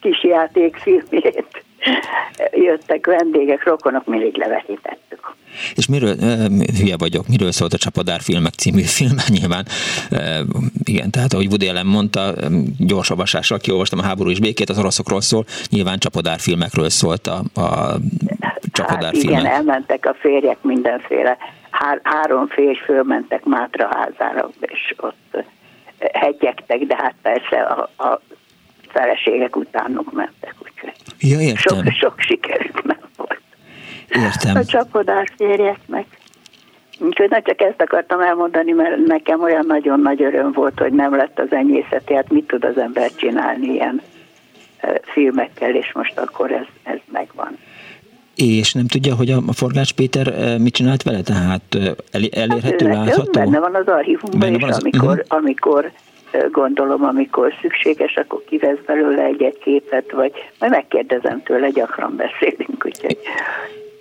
kis játékfilmét. Jöttek vendégek, rokonok, mindig levetítettük. És miről, hülye vagyok, miről szólt a Csapadár filmek című film? Nyilván, igen, tehát ahogy Woody Allen mondta, gyors olvasással kiolvastam a háború és békét, az oroszokról szól, nyilván Csapadár filmekről szólt a, a Csapadár hát igen, filmek. elmentek a férjek mindenféle, há, három férj fölmentek Mátra házára, és ott hegyektek, de hát persze a, a feleségek utánuk mentek, úgyhogy ja, értem. sok, sok sikerük nem volt. Értem. A csapodás férjeknek. Úgyhogy na csak ezt akartam elmondani, mert nekem olyan nagyon nagy öröm volt, hogy nem lett az enyészeti, hát mit tud az ember csinálni ilyen filmekkel, és most akkor ez, ez megvan. És nem tudja, hogy a Forgács Péter mit csinált vele? Tehát el, elérhető, hát, látható? Benne van az archívumban, és az... amikor, uh-huh. amikor gondolom, amikor szükséges, akkor kivesz belőle egy-egy képet, vagy majd megkérdezem tőle, gyakran beszélünk, úgyhogy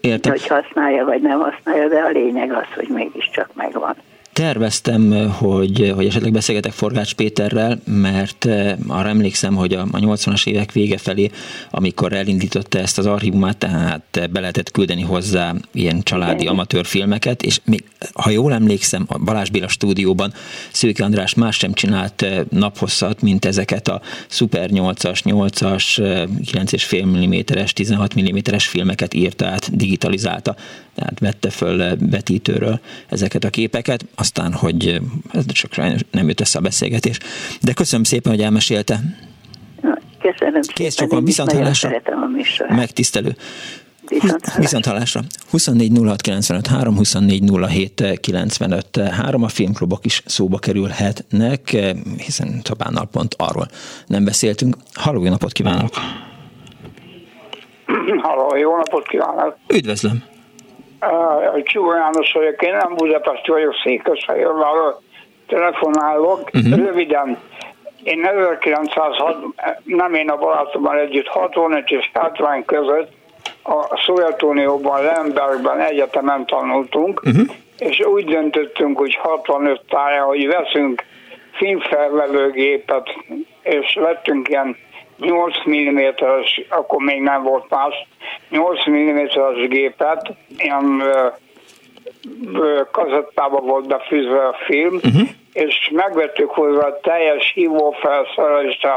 Értem. hogy használja, vagy nem használja, de a lényeg az, hogy mégiscsak megvan terveztem, hogy, hogy esetleg beszélgetek Forgács Péterrel, mert eh, arra emlékszem, hogy a, a 80-as évek vége felé, amikor elindította ezt az archívumát, tehát be lehetett küldeni hozzá ilyen családi amatőr filmeket, és még, ha jól emlékszem, a Balázs Béla stúdióban Szőke András más sem csinált eh, naphosszat, mint ezeket a Super 8-as, 8-as, 9,5 mm-es, 16 mm-es filmeket írta át, digitalizálta tehát vette föl vetítőről ezeket a képeket, aztán, hogy ez csak nem jött össze a beszélgetés. De köszönöm szépen, hogy elmesélte. Köszönöm Kész csak a viszonthallásra. Megtisztelő. Viszont hallásra. 24 06 95 3, 24 07 95 3. A filmklubok is szóba kerülhetnek, hiszen Csapánnal pont arról nem beszéltünk. Halló, jó napot kívánok! Halló, jó napot kívánok! Üdvözlöm! Csúva János vagyok, én nem Budapest vagyok, Székesfehérvárról telefonálok. Uh-huh. Röviden, én 1906, nem én a barátommal együtt, 65 és 70 között a Szovjetunióban, Lembergben egyetemen tanultunk, uh-huh. és úgy döntöttünk, hogy 65 táján, hogy veszünk filmfelvevőgépet, és vettünk ilyen 8 mm-es, akkor még nem volt más, 8 mm-es gépet, ilyen kazettába volt befűzve a film, uh-huh. és megvettük hozzá a teljes hívófelszerelést,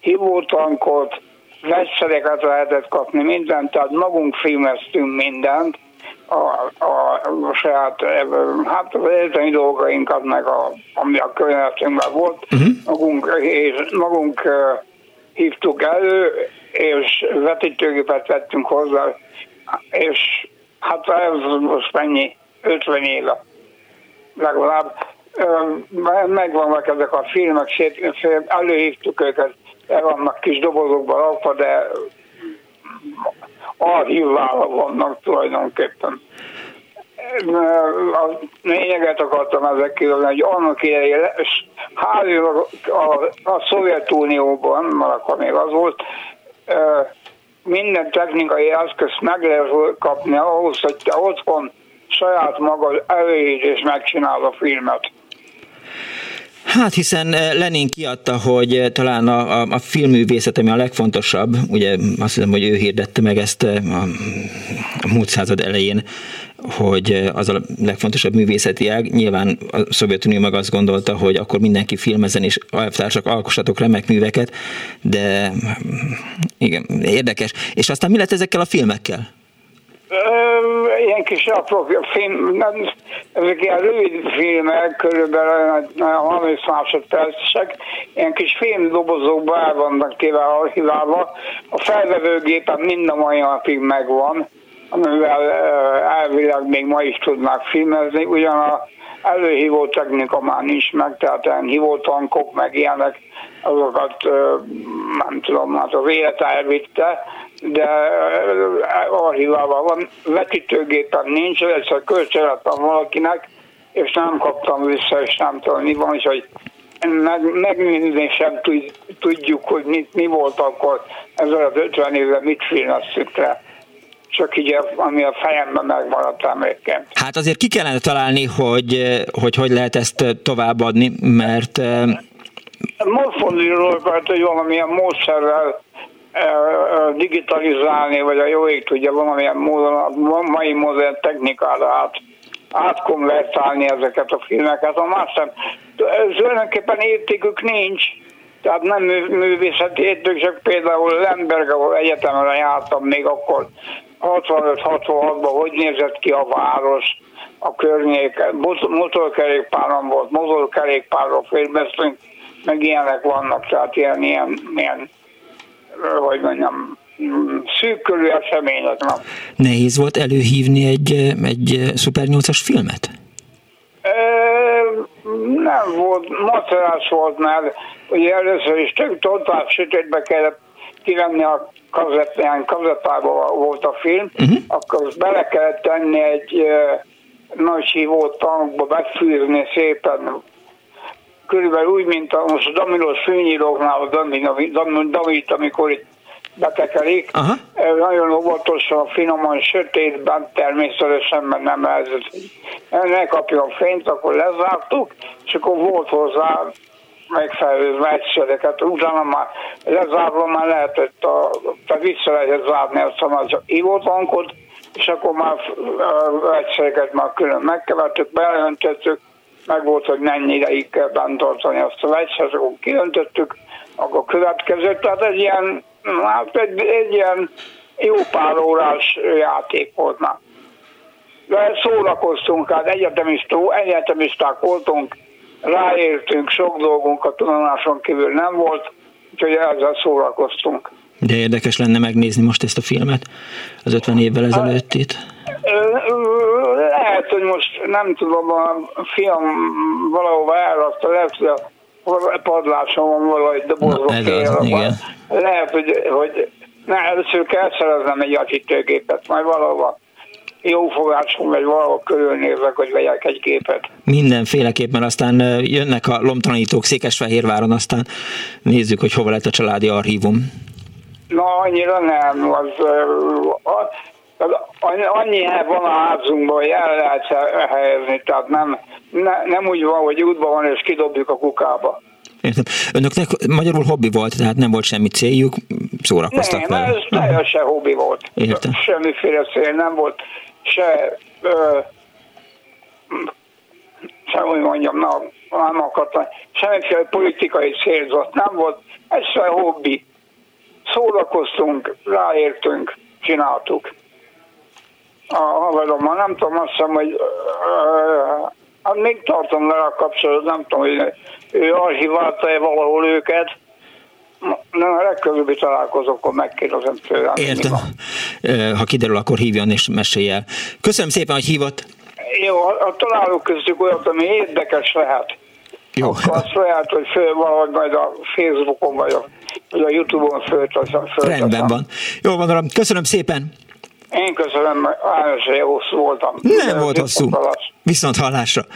hívótankot, vegyszereket lehetett kapni, mindent, tehát magunk filmeztünk mindent, a, a, a saját, hát az egyetemi dolgainkat, meg a, ami a környezetünkben volt, uh-huh. magunk, és magunk hívtuk elő, és vetítőgépet vettünk hozzá, és hát ez most mennyi, 50 éve legalább. Megvannak ezek a filmek, előhívtuk őket, el vannak kis dobozokban rakva, de archiválva vannak tulajdonképpen a lényeget akartam ezekkel, hogy annak idején, házilag a, a Szovjetunióban, mert akkor még az volt, minden technikai eszközt meg lehet kapni ahhoz, hogy te otthon saját magad előíd és megcsinál a filmet. Hát hiszen eh, Lenin kiadta, hogy eh, talán a, a, a filmművészet, ami a legfontosabb, ugye azt hiszem, hogy ő hirdette meg ezt eh, a, a múlt század elején, hogy az a legfontosabb művészeti ág. Nyilván a Szovjetunió meg azt gondolta, hogy akkor mindenki filmezen és elvtársak alkossatok remek műveket, de igen, érdekes. És aztán mi lett ezekkel a filmekkel? Ilyen kis apró film, nem, ezek ilyen rövid filmek, körülbelül 30 másodpercesek, ilyen kis filmdobozokba el vannak téve archiválva. A felvevőgépen mind a mai napig megvan, amivel elvileg még ma is tudnák filmezni, ugyan a előhívó technika már nincs meg, tehát ilyen hívótankok meg ilyenek, azokat nem tudom, hát az élet elvitte, de archivával van, vetítőgépen nincs, egyszer kölcsönlettem valakinek, és nem kaptam vissza, és nem tudom mi van, és hogy meg, megnézni sem tudjuk, hogy mit, mi volt akkor ezzel az 50 évvel, mit filmeztük le csak így, ami a fejemben megmaradt emlékem. Hát azért ki kellene találni, hogy hogy, hogy lehet ezt továbbadni, mert... Morfondírókat, hogy valamilyen módszerrel digitalizálni, vagy a jó ég tudja valamilyen módon, a mai modern technikára át, átkonvertálni ezeket a filmeket. A másik, tulajdonképpen értékük nincs, tehát nem művészeti érték, csak például Lemberg, ahol egyetemre jártam még akkor 65-66-ban, hogy nézett ki a város, a környék, motorkerékpáron volt, motorkerékpárról filmeztünk, meg ilyenek vannak, tehát ilyen, ilyen, ilyen hogy mondjam, szűkölő események. Na. Nehéz volt előhívni egy, egy Super 8-as filmet? E, nem volt, macerás volt, mert ugye először is tök totál sötétbe kellett kivenni a kazettán, kazettában volt a film, uh-huh. akkor azt bele kellett tenni egy uh, nagy hívó tankba, befűzni szépen, körülbelül úgy, mint a most a Damilos főnyíróknál a Damit, amikor itt betekerik. Aha. Nagyon óvatosan, finoman, sötétben, természetesen, mert nem lehetett, ne kapjon fényt, akkor lezártuk, és akkor volt hozzá megfelelő vegyszereket, utána már lezárva már lehetett, a, tehát vissza lehetett zárni azt a ivótankot, és akkor már vegyszereket már külön megkevertük, beöntöttük, meg volt, hogy mennyi ideig kell bent tartani azt a vegyszert, akkor kiöntöttük, akkor következő, tehát egy ilyen, hát egy, egy ilyen jó pár órás játék volt már. De szórakoztunk, hát egyetemisták voltunk, ráértünk, sok dolgunk a tudomáson kívül nem volt, úgyhogy ezzel szórakoztunk. De érdekes lenne megnézni most ezt a filmet, az 50 évvel ezelőttit. Lehet, hogy most nem tudom, a fiam valahova elrakta, lehet, hogy a padláson van valahogy dobozok. igen. Lehet, hogy, hogy ne, először kell szereznem egy akitőgépet, majd valahova jó fogásom, vagy valahol körülnézek, hogy vegyek egy képet. Mindenféleképpen aztán jönnek a lomtalanítók Székesfehérváron, aztán nézzük, hogy hova lett a családi archívum. Na, annyira nem. Az, annyi van a házunkban, hogy el lehet helyezni, tehát nem, ne, nem úgy van, hogy útban van, és kidobjuk a kukába. Értem. Önöknek magyarul hobbi volt, tehát nem volt semmi céljuk, szórakoztak nem, vele? Nem, ez teljesen hobbi volt. Értem. Semmiféle cél nem volt se, ö, se hogy mondjam, na, nem akartam, semmiféle politikai célzat nem volt, ez se hobbi. Szórakoztunk, ráértünk, csináltuk. A haverommal nem tudom, azt hiszem, hogy hát még tartom vele a kapcsolatot, nem tudom, hogy ő archiválta-e valahol őket, Na, a legközelebbi találkozókon megkérdezem tőlem. Értem. Ha kiderül, akkor hívjon és mesélj el. Köszönöm szépen, hogy hívott. Jó, a találók köztük olyat, ami érdekes lehet. Jó. Akkor azt lehet, hogy föl valahogy majd a Facebookon vagy a, vagy a Youtube-on fölteszem. Rendben van. Jó van, uram. Köszönöm szépen. Én köszönöm, hogy hosszú voltam. Nem volt hosszú. Viszont hallásra.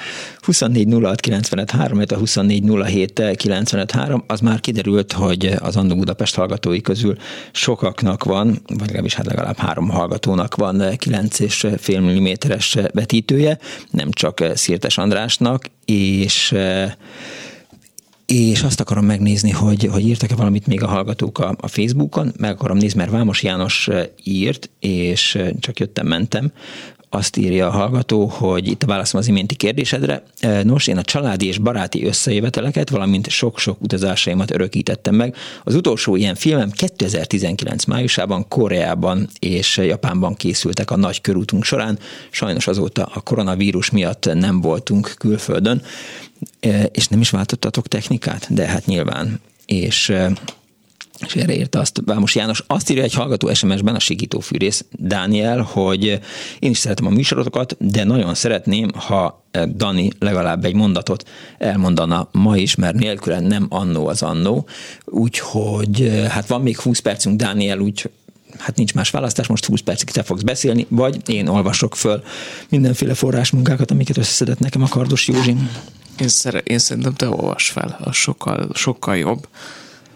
24 06 95 3, a 24 07 95 3, az már kiderült, hogy az Andó Budapest hallgatói közül sokaknak van, vagy legalábbis hát legalább három hallgatónak van 9,5 mm-es vetítője, nem csak Szirtes Andrásnak, és és azt akarom megnézni, hogy, hogy írtak-e valamit még a hallgatók a, a Facebookon, meg akarom nézni, mert Vámos János írt, és csak jöttem, mentem, azt írja a hallgató, hogy itt a válaszom az iménti kérdésedre. Nos, én a családi és baráti összejöveteleket, valamint sok-sok utazásaimat örökítettem meg. Az utolsó ilyen filmem 2019 májusában Koreában és Japánban készültek a nagy körútunk során. Sajnos azóta a koronavírus miatt nem voltunk külföldön, és nem is váltottatok technikát, de hát nyilván. És és erre írta azt Vámos János. Azt írja egy hallgató SMS-ben, a Fűrész Dániel, hogy én is szeretem a műsorotokat, de nagyon szeretném, ha Dani legalább egy mondatot elmondana ma is, mert nélküle nem annó az annó. Úgyhogy hát van még 20 percünk, Dániel, úgy hát nincs más választás, most 20 percig te fogsz beszélni, vagy én olvasok föl mindenféle forrásmunkákat, amiket összeszedett nekem a Kardos Józsi. Én, szere- én szerintem te olvas fel, az sokkal, sokkal jobb.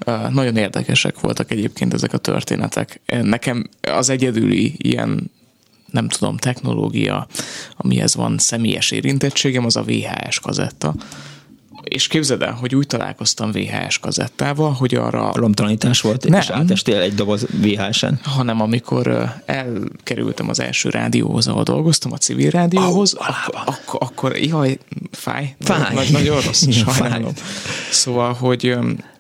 Uh, nagyon érdekesek voltak egyébként ezek a történetek. Nekem az egyedüli ilyen nem tudom, technológia, amihez van személyes érintettségem, az a VHS kazetta és képzeld el, hogy úgy találkoztam VHS kazettával, hogy arra... Lomtalanítás volt, nem, és átestél egy doboz VHS-en? Hanem amikor elkerültem az első rádióhoz, ahol dolgoztam, a civil rádióhoz, oh, ak- ak- akkor, jaj, fáj. Fáj. Nagy, nagyon rossz, sajnálom. Szóval, hogy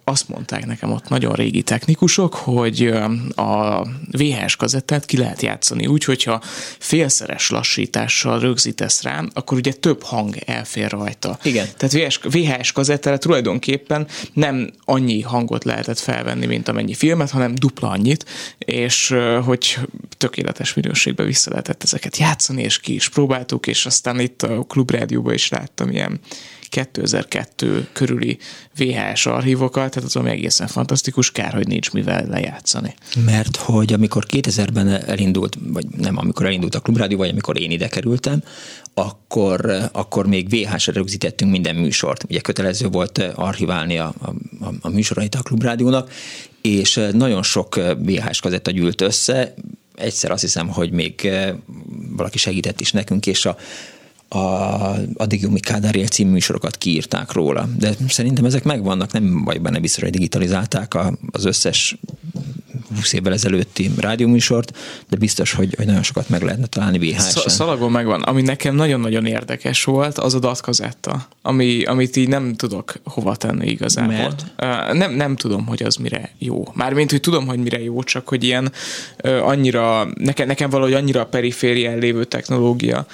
azt mondták nekem ott nagyon régi technikusok, hogy a VHS kazettát ki lehet játszani úgy, hogyha félszeres lassítással rögzítesz rá, akkor ugye több hang elfér rajta. Igen. Tehát VHS, VHS kazettára tulajdonképpen nem annyi hangot lehetett felvenni, mint amennyi filmet, hanem dupla annyit, és hogy tökéletes minőségbe vissza lehetett ezeket játszani, és ki is próbáltuk, és aztán itt a klubrádióban is láttam ilyen 2002 körüli VHS archívokat, tehát az ami egészen fantasztikus, kár, hogy nincs mivel lejátszani. Mert hogy amikor 2000-ben elindult, vagy nem, amikor elindult a klubrádió, vagy amikor én ide kerültem, akkor, akkor még VHS-re rögzítettünk minden műsort. Ugye kötelező volt archiválni a, a, a műsorait a klubrádiónak, és nagyon sok VHS kazetta gyűlt össze, egyszer azt hiszem, hogy még valaki segített is nekünk, és a a, a Digiumi Kádár című műsorokat kiírták róla. De szerintem ezek megvannak, nem vagy benne biztos, hogy digitalizálták a, az összes 20 évvel ezelőtti rádióműsort, de biztos, hogy, hogy nagyon sokat meg lehetne találni VHS-en. Szalagon megvan. Ami nekem nagyon-nagyon érdekes volt, az a datkazetta, ami, amit így nem tudok hova tenni igazából. Mert? Nem, nem tudom, hogy az mire jó. Mármint, hogy tudom, hogy mire jó, csak hogy ilyen annyira, nekem, nekem valahogy annyira a periférián lévő technológia,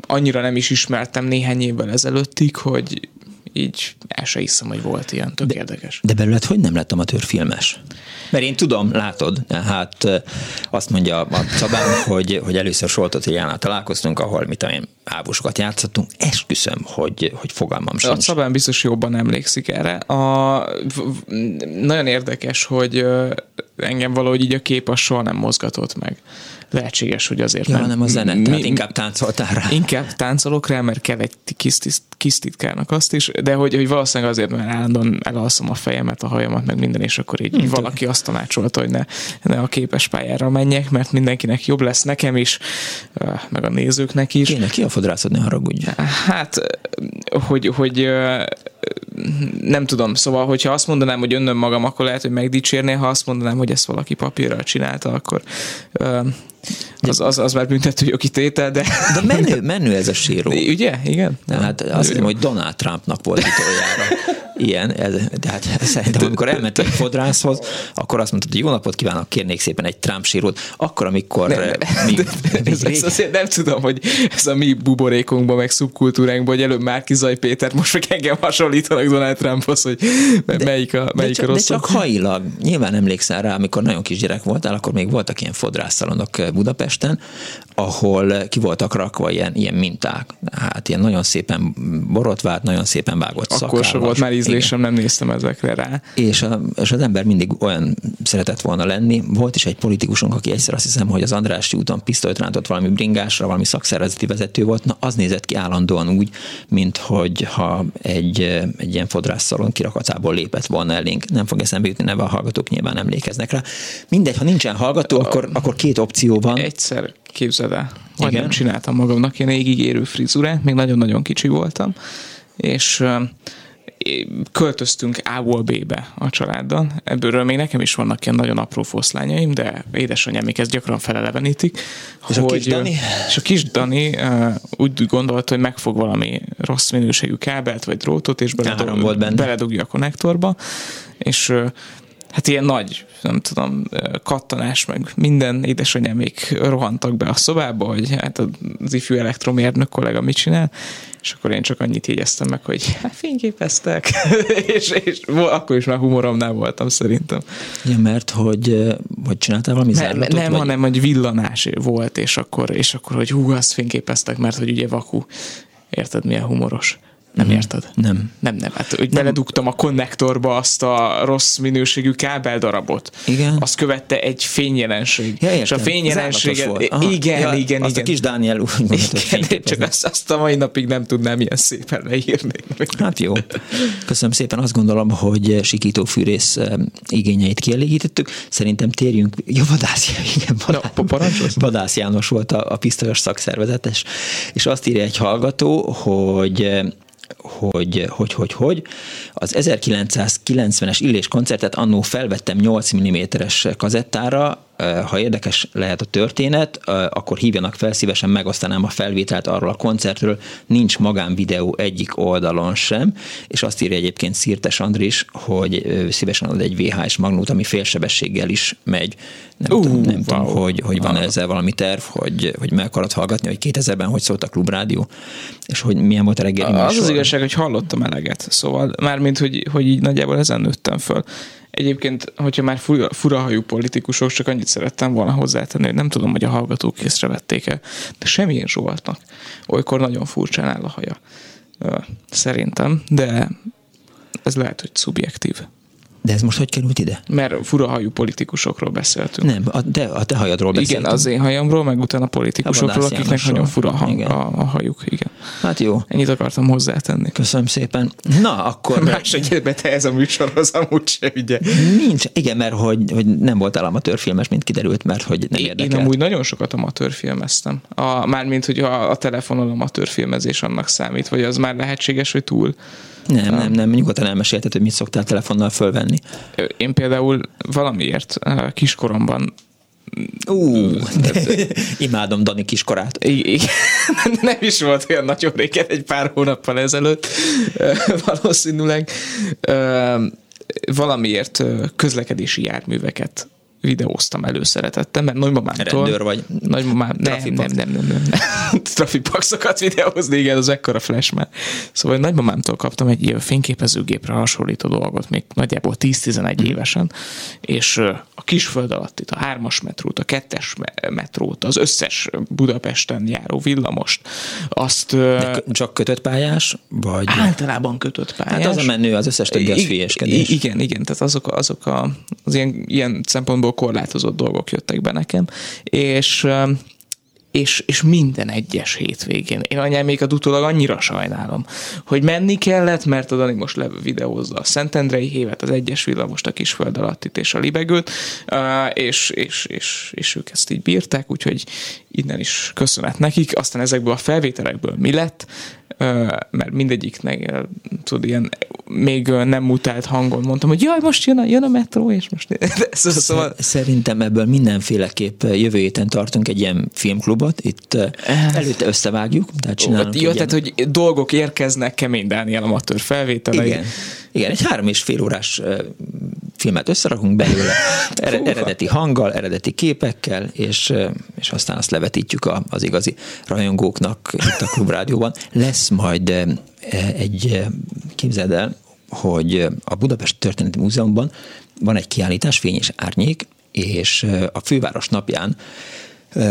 annyira nem is ismertem néhány évvel ezelőttig, hogy így el se hiszem, hogy volt ilyen, tök de, érdekes. De belőled hogy nem lett amatőrfilmes? Mert én tudom, látod, hát azt mondja a Szabán, hogy, hogy először Soltot Jánál találkoztunk, ahol mit én ábusokat játszottunk, esküszöm, hogy, hogy fogalmam sincs. A Szabán biztos jobban emlékszik erre. A, nagyon érdekes, hogy engem valahogy így a kép az soha nem mozgatott meg lehetséges, hogy azért ja, nem. a zene, mi, tehát inkább táncoltál rá. Inkább táncolok rá, mert kell egy kis, kis titkárnak azt is, de hogy, hogy valószínűleg azért, mert állandóan elalszom a fejemet, a hajamat, meg minden, és akkor így hmm, valaki azt tanácsolta, hogy ne, ne a képes pályára menjek, mert mindenkinek jobb lesz nekem is, meg a nézőknek is. Kéne ki a fodrászod, ne haragudj. Hát, hogy, hogy nem tudom, szóval, hogyha azt mondanám, hogy önnöm magam, akkor lehet, hogy megdicsérné, ha azt mondanám, hogy ezt valaki papírral csinálta, akkor az, az, az már büntető jogi tétel, de... De menő, menő ez a síró. Ugye? Igen? Hát azt hiszem, hogy Donald Trumpnak volt utoljára ilyen, ez, de hát szerintem amikor elmentél a fodrászhoz, akkor azt mondtad, hogy jó napot kívánok, kérnék szépen egy Trump sírót, akkor, amikor nem, nem, mi, de, mi, ez, azért nem tudom, hogy ez a mi buborékunkban, meg szubkultúránkban, hogy előbb már Kizaj Péter, most meg engem hasonlítanak Donald Trumphoz, hogy de, melyik a, melyik de csak, a rossz. De csak hailag. Nyilván emlékszel rá, amikor nagyon kisgyerek voltál, akkor még voltak ilyen fodrászszalonok Budapesten, ahol ki voltak rakva ilyen, ilyen minták. Hát ilyen nagyon szépen borotvált, nagyon szépen vágott Akkor sem volt már ízlésem, nem néztem ezekre rá. És, a, és az ember mindig olyan szeretett volna lenni. Volt is egy politikusunk, aki egyszer azt hiszem, hogy az Andrássy úton pisztolyt rántott valami bringásra, valami szakszervezeti vezető volt. Na, az nézett ki állandóan úgy, mint hogy ha egy, egy ilyen fodrászszalon kirakacából lépett volna elénk. Nem fog eszembe jutni, neve a hallgatók nyilván emlékeznek rá. Mindegy, ha nincsen hallgató, akkor, akkor két opció van. Egyszer képzeld el, majdnem csináltam magamnak ilyen égig érő frizurát, még nagyon-nagyon kicsi voltam, és költöztünk A-ból B-be a családdal. Ebből még nekem is vannak ilyen nagyon apró foszlányaim, de édesanyám még ezt gyakran felelevenítik. És hogy, a kis Dani? És a kis Dani uh, úgy gondolta, hogy megfog valami rossz minőségű kábelt vagy drótot, és beledug, beledugja a konnektorba, és uh, hát ilyen nagy, nem tudom, kattanás, meg minden édesanyámék rohantak be a szobába, hogy hát az ifjú elektromérnök kollega mit csinál, és akkor én csak annyit jegyeztem meg, hogy hát fényképeztek, és, és akkor is már humoromnál voltam szerintem. Ja, mert hogy, hogy csináltál valami nem, zárlatot? Nem, vagy? hanem hogy villanás volt, és akkor, és akkor hogy hú, azt fényképeztek, mert hogy ugye vaku. Érted, milyen humoros? Nem mm. érted? Nem. Nem, nem. Hát, hogy nem. beledugtam a konnektorba azt a rossz minőségű kábeldarabot. Igen. Azt követte egy fényjelenség. Ja, és a fényjelenség. Igen, ja, igen. Azt igen. a kis Dániel úgy igen, csak azt, azt a mai napig nem tudnám ilyen szépen leírni. Hát jó. Köszönöm szépen. Azt gondolom, hogy Sikító fűrész eh, igényeit kielégítettük. Szerintem térjünk. Ja, Vadász, igen, Vadász, Na, Vadász János volt a, a pisztolyos szakszervezetes, és azt írja egy hallgató, hogy eh, hogy, hogy, hogy, hogy. Az 1990-es Illés koncertet annó felvettem 8 mm-es kazettára, ha érdekes lehet a történet, akkor hívjanak fel, szívesen megosztanám a felvételt arról a koncertről, nincs magánvideó egyik oldalon sem, és azt írja egyébként Szirtes Andris, hogy szívesen ad egy VHS magnót, ami félsebességgel is megy. Nem, uh, tudom, nem wow. tudom, hogy, hogy van wow. ezzel valami terv, hogy, hogy meg akarod hallgatni, hogy 2000-ben hogy szólt a klubrádió, és hogy milyen volt a reggeli Az az igazság, hogy hallottam eleget, szóval mármint, hogy, hogy így nagyjából ezen nőttem föl. Egyébként, hogyha már fura, furahajú politikusok, csak annyit szerettem volna hozzátenni, hogy nem tudom, hogy a hallgatók észrevették-e, de semmilyen Zsoltnak olykor nagyon furcsán áll a haja. Szerintem, de ez lehet, hogy szubjektív. De ez most hogy került ide? Mert furahajú politikusokról beszéltünk. Nem, a, de a te hajadról beszéltünk. Igen, az én hajamról, meg utána politikusokról, akiknek Jánosról. nagyon fura hang, igen. a, a hajuk. Igen. Hát jó. Ennyit akartam hozzátenni. Köszönöm szépen. Na, akkor... Más egyébben te ez a műsorhoz amúgy se ugye. Nincs. Igen, mert hogy, hogy nem voltál amatőrfilmes, mint kiderült, mert hogy nem érdekel. Én amúgy nagyon sokat amatőrfilmeztem. A, mármint, hogy a, a telefonon amatőrfilmezés annak számít, vagy az már lehetséges, hogy túl. Nem, nem, nem, nyugodtan elmesélted, hogy mit szoktál telefonnal fölvenni. Én például valamiért kiskoromban Ú, imádom Dani kiskorát. Igen, nem is volt olyan nagyon régen, egy pár hónappal ezelőtt valószínűleg. Valamiért közlekedési járműveket videóztam előszeretettem, mert nagymamámtól... Rendőr vagy nagymamám, nem, nem, nem, nem, nem. Trafipaxokat videózni, igen, az ekkora flash már. Szóval nagymamámtól kaptam egy ilyen fényképezőgépre hasonlító dolgot, még nagyjából 10-11 évesen, és a kisföld alatt itt a hármas metrót, a kettes metrót, az összes Budapesten járó villamost, azt... De csak kötött pályás? Vagy... Általában kötött pályás. Hát az a menő, az összes többi az hülyeskedés. Igen, igen, tehát azok, azok a, az ilyen, ilyen szempontból korlátozott dolgok jöttek be nekem, és és, és minden egyes hétvégén. Én anyámékat utólag annyira sajnálom, hogy menni kellett, mert a Dani most videózza a Szentendrei hévet, az egyes villamost, a kisföld alattit és a libegőt, és, és, és, és ők ezt így bírták, úgyhogy innen is köszönet nekik. Aztán ezekből a felvételekből mi lett, mert mindegyiknek, tudod, ilyen még nem mutált hangon mondtam, hogy jaj, most jön a, jön a metró, és most... szóval... Szerintem ebből mindenféleképp jövő héten tartunk egy ilyen filmklubot, itt előtte összevágjuk, tehát csinálunk. Jó, ilyen... tehát, hogy dolgok érkeznek Kemény Dániel amatőr felvételei. Igen. Igen, egy három és fél órás filmet összerakunk belőle, eredeti hanggal, eredeti képekkel, és, és aztán azt levetítjük az igazi rajongóknak itt a Klubrádióban. Lesz majd egy, képzeld el, hogy a Budapest Történeti Múzeumban van egy kiállítás, Fény és Árnyék, és a főváros napján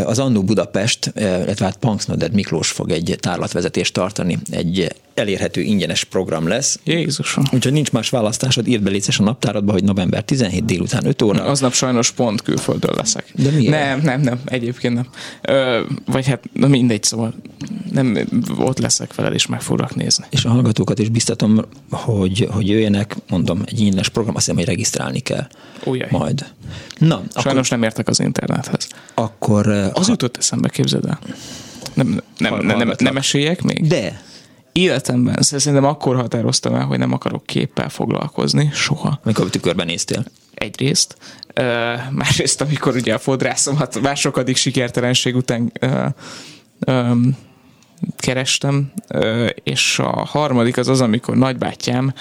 az Annó Budapest, illetve hát Punksnoded Miklós fog egy tárlatvezetést tartani, egy elérhető ingyenes program lesz. Jézusom. Úgyhogy nincs más választásod, írd be a naptáradba, hogy november 17 délután 5 óra. Aznap sajnos pont külföldről leszek. De miért? Nem, nem, nem, egyébként nem. Ö, vagy hát na mindegy, szóval nem, ott leszek veled, és meg foglak nézni. És a hallgatókat is biztatom, hogy, hogy jöjjenek, mondom, egy ingyenes program, azt hiszem, hogy regisztrálni kell. Ujjaj. Majd. Na, Sajnos akkor, nem értek az internethez. Akkor... Az ha... jutott eszembe, képzeld el. Nem, nem, nem, nem, nem esélyek még? De, életemben szerintem akkor határoztam el, hogy nem akarok képpel foglalkozni, soha. Amikor tükörben néztél? Egyrészt. Uh, másrészt, amikor ugye a fodrászomat másokadik sikertelenség után uh, um, kerestem, és a harmadik az az, amikor nagybátyám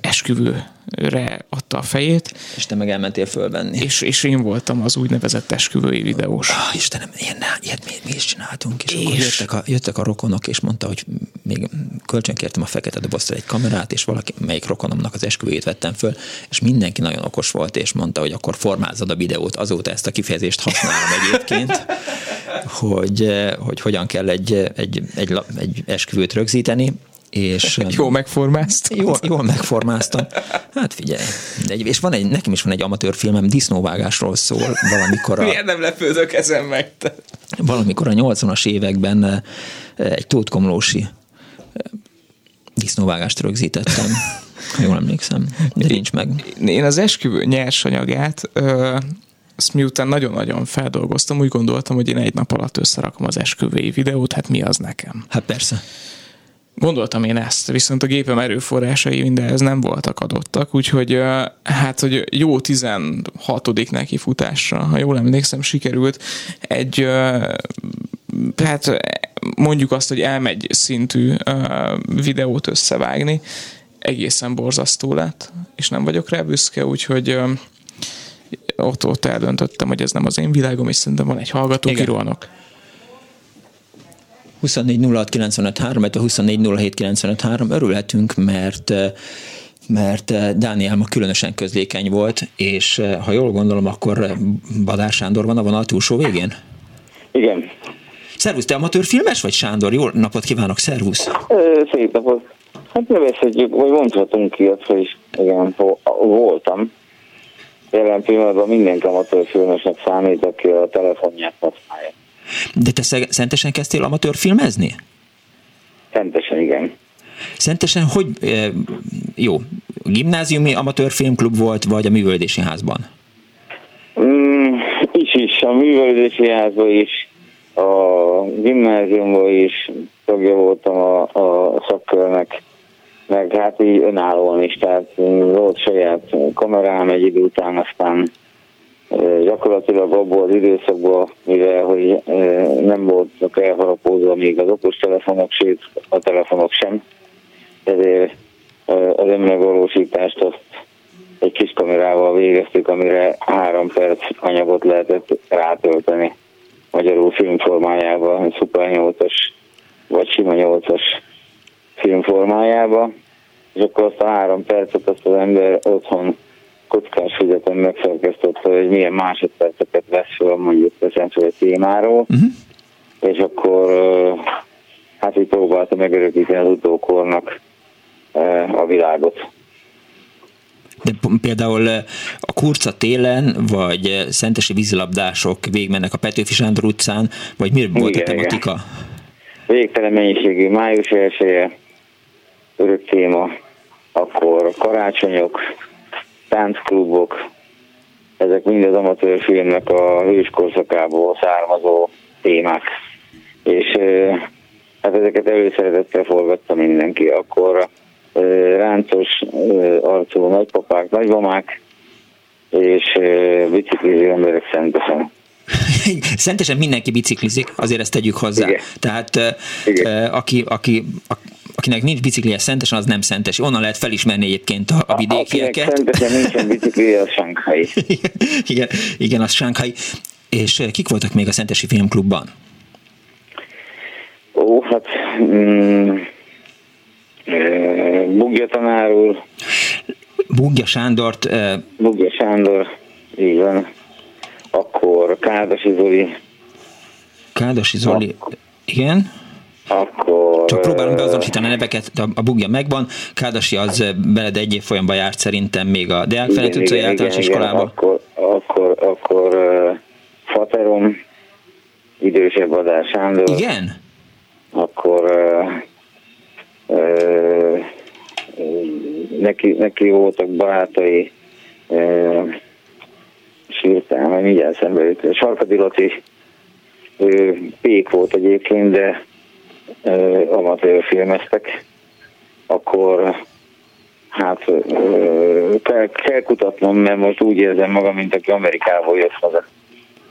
esküvőre adta a fejét. És te meg elmentél fölvenni. És, és én voltam az úgynevezett esküvői videós. Ah, Istenem, ilyen, ilyet mi, mi is csináltunk, és, és... akkor jöttek a, jöttek a rokonok, és mondta, hogy még kölcsön kértem a fekete doboztól egy kamerát, és valaki, melyik rokonomnak az esküvőjét vettem föl, és mindenki nagyon okos volt, és mondta, hogy akkor formázod a videót, azóta ezt a kifejezést használom egyébként, hogy, hogy hogyan kell egy, egy, egy, egy esküvőt rögzíteni, és jó megformáztam. Jó, jól megformáztam. Hát figyelj. De egy, és van egy, nekem is van egy amatőr filmem, disznóvágásról szól valamikor a... Miért nem lepődök ezen meg? Te? Valamikor a 80-as években egy tótkomlósi eh, disznóvágást rögzítettem. Jól emlékszem, de nincs meg. Én az esküvő nyersanyagát ö, azt miután nagyon-nagyon feldolgoztam, úgy gondoltam, hogy én egy nap alatt összerakom az esküvői videót, hát mi az nekem? Hát persze. Gondoltam én ezt, viszont a gépem erőforrásai mindez nem voltak adottak, úgyhogy hát, hogy jó 16. neki futásra, ha jól emlékszem, sikerült egy hát mondjuk azt, hogy elmegy szintű videót összevágni, egészen borzasztó lett, és nem vagyok rá büszke, úgyhogy ott, ott eldöntöttem, hogy ez nem az én világom, és szerintem van egy hallgató, kirolnok. 24 06 örülhetünk, mert mert Dániel ma különösen közlékeny volt, és ha jól gondolom, akkor Badár Sándor van a vonal túlsó végén? Igen. Szervusz, te amatőr filmes vagy Sándor? Jó napot kívánok, szervusz! Szép napot! Hát nevezhetjük, vagy mondhatunk ki hogy is igen, voltam. Jelen pillanatban mindenki amatőr filmesnek számít, aki a telefonját használja. De te szentesen kezdtél amatőr filmezni? Szentesen, igen. Szentesen hogy, jó, gimnáziumi amatőr filmklub volt, vagy a művelődési házban? Mm, is is, a művelődési házban is, a gimnáziumban is tagja voltam a, a szakkörnek, meg hát így önállóan is, tehát volt saját kamerám egy idő után, aztán gyakorlatilag abból az időszakból, mivel hogy nem voltak elharapózva még az okostelefonok, sőt a telefonok sem, ezért az önmegvalósítást azt egy kis kamerával végeztük, amire három perc anyagot lehetett rátölteni. Magyarul filmformájában, Super 8-as vagy sima 8-as filmformájába, és akkor azt a három percet azt az ember otthon kockás füzeten megszerkesztette, hogy milyen másodperceket vesz fel mondjuk egy témáról, uh-huh. és akkor hát így próbálta megörökíteni az utókornak a világot. De például a kurca télen, vagy szentesi vízilabdások végmennek a Petőfi Sándor utcán, vagy mi volt igen, a tematika? Igen. Végtelen mennyiségű május elsője, örök téma, akkor karácsonyok, táncklubok, ezek mind az amatőr filmnek a hőskorszakából származó témák. És hát ezeket előszeretettel forgatta mindenki. Akkor ráncos arcú nagypapák, nagymamák, és bicikliző emberek szentesen. Szentesen mindenki biciklizik, azért ezt tegyük hozzá. Igen. Tehát Igen. Aki, aki, akinek nincs biciklije szentesen, az nem szentes. Onnan lehet felismerni egyébként a, a vidékieket. Akinek szentesen nincsen biciklije, az Sánkhai. igen, igen, az Sánkhai. És kik voltak még a Szentesi Filmklubban? Ó, hát mm, Bugja tanár úr. Bugja Sándort. Bugja Sándor, így van. Akkor Kádasi Zoli. Kádasi Zoli, Ak- igen. Akkor... Csak próbálom beazonosítani a neveket, a, a bugja megvan. Kádasi az beled egy év folyamban járt szerintem még a Deák Ferenc utcai általános iskolába. Akkor, akkor, akkor uh, Faterom, idősebb Adás Sándor. Igen? Akkor uh, uh, neki, neki voltak barátai, uh, majd mindjárt szembe jut. Sarkadi Laci, pék volt egyébként, de amatőr filmeztek, akkor hát kell, kell kutatnom, mert most úgy érzem magam, mint aki Amerikából jött haza,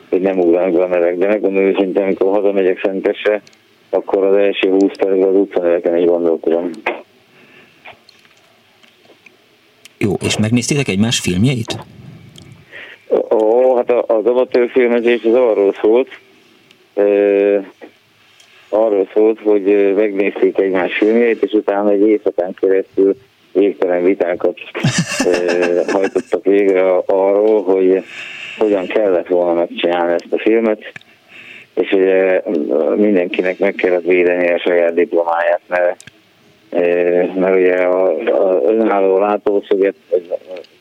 hogy nem ugranak a nevek, de megmondom őszintén, amikor hazamegyek Szentesre, akkor az első 20 percben az utcaneveken így gondolkodom. Jó, és megnéztétek egymás filmjeit? Ó, hát az amatőr filmezés az arról szólt, arról szólt, hogy megnézték egymás filmjeit, és utána egy éjszakán keresztül végtelen vitákat hajtottak végre arról, hogy hogyan kellett volna megcsinálni ezt a filmet, és ugye mindenkinek meg kellett védeni a saját diplomáját, mert, mert ugye az önálló látószöget,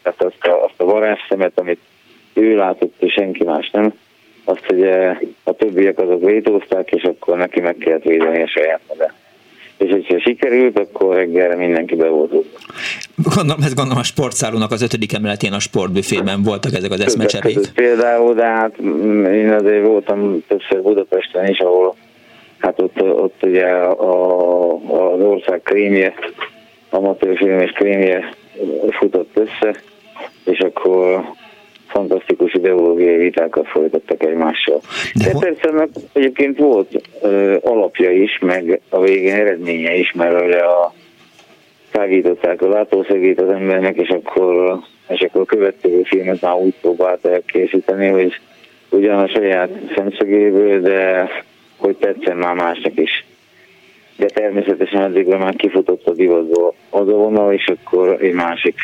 tehát azt a, azt a varázsszemet, amit ő látott, és senki más nem, azt ugye a többiek azok vétózták, és akkor neki meg kellett védeni a saját magát. És hogyha sikerült, akkor reggelre mindenki be volt. Gondolom, ez gondolom a sportszálónak az ötödik emeletén a sportbüfében voltak ezek az eszmecserék. Például, de hát én azért voltam többször Budapesten is, ahol hát ott, ott ugye a, az ország krémje, amatőrfilm és krémje futott össze, és akkor fantasztikus ideológiai vitákat folytattak egymással. De, De persze meg egyébként volt ö, alapja is, meg a végén eredménye is, mert ugye a, tágították a látószegét az embernek, és akkor, és akkor a következő filmet már úgy próbálták készíteni, hogy ugyan a saját szemszögéből, de hogy tetszen már másnak is de természetesen addigra már kifutott a divatból az a vonal, és akkor egy másik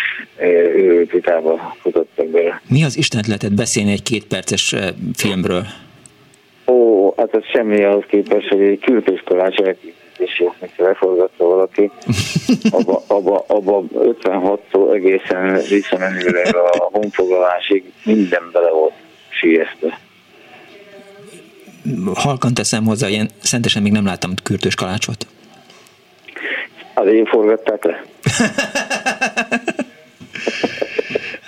őrült vitába futottak bele. Mi az Istent lehetett beszélni egy kétperces filmről? Ó, hát ez semmi ahhoz képest, hogy egy kürtős kalács és leforgatta valaki, abba, abba, abba 56-tól egészen visszamenőre a honfoglalásig minden bele volt siesztve halkan teszem hozzá, ilyen szentesen még nem láttam kürtős kalácsot. Az én forgatták le.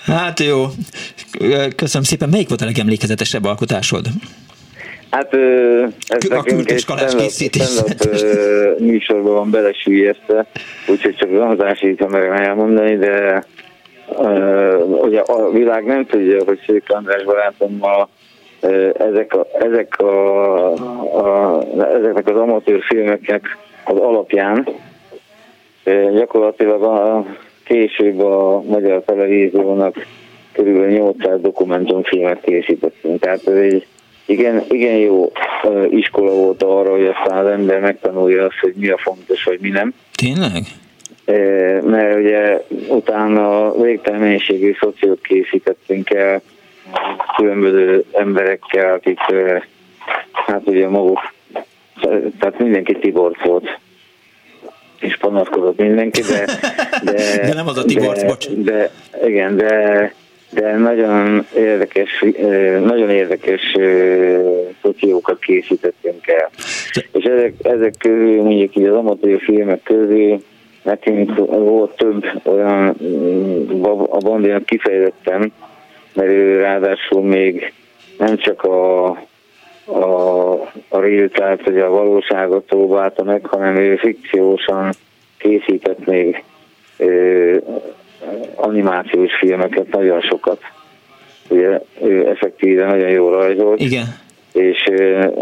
hát jó. Köszönöm szépen. Melyik volt a legemlékezetesebb alkotásod? Hát ez a nekünk egy stand-up műsorban van belesülyezte, úgyhogy csak az ásítom merem elmondani, de uh, ugye a világ nem tudja, hogy Szők András barátommal ezek a, ezek a, a, ezeknek az amatőr filmeknek az alapján gyakorlatilag a, később a magyar televíziónak körülbelül 800 dokumentumfilmet készítettünk. Tehát ez egy igen, igen jó iskola volt arra, hogy aztán az ember megtanulja azt, hogy mi a fontos, vagy mi nem. Tényleg? Mert ugye utána végtelen mennyiségű szociót készítettünk el, különböző emberekkel, akik hát ugye maguk, tehát mindenki Tibor volt és panaszkodott mindenki, de... De, de nem az a Tibor, bocs. De, igen, de, de nagyon érdekes, nagyon érdekes szociókat készítettünk el. És ezek, ezek közül, mondjuk így az amatőr filmek közül nekünk volt több olyan, mm, a bandinak kifejezetten, mert ő ráadásul még nem csak a, a, a real hogy a valóságot próbálta meg, hanem ő fikciósan készített még ö, animációs filmeket, nagyon sokat. Ugye ő effektíve nagyon jól rajzolt. Igen. És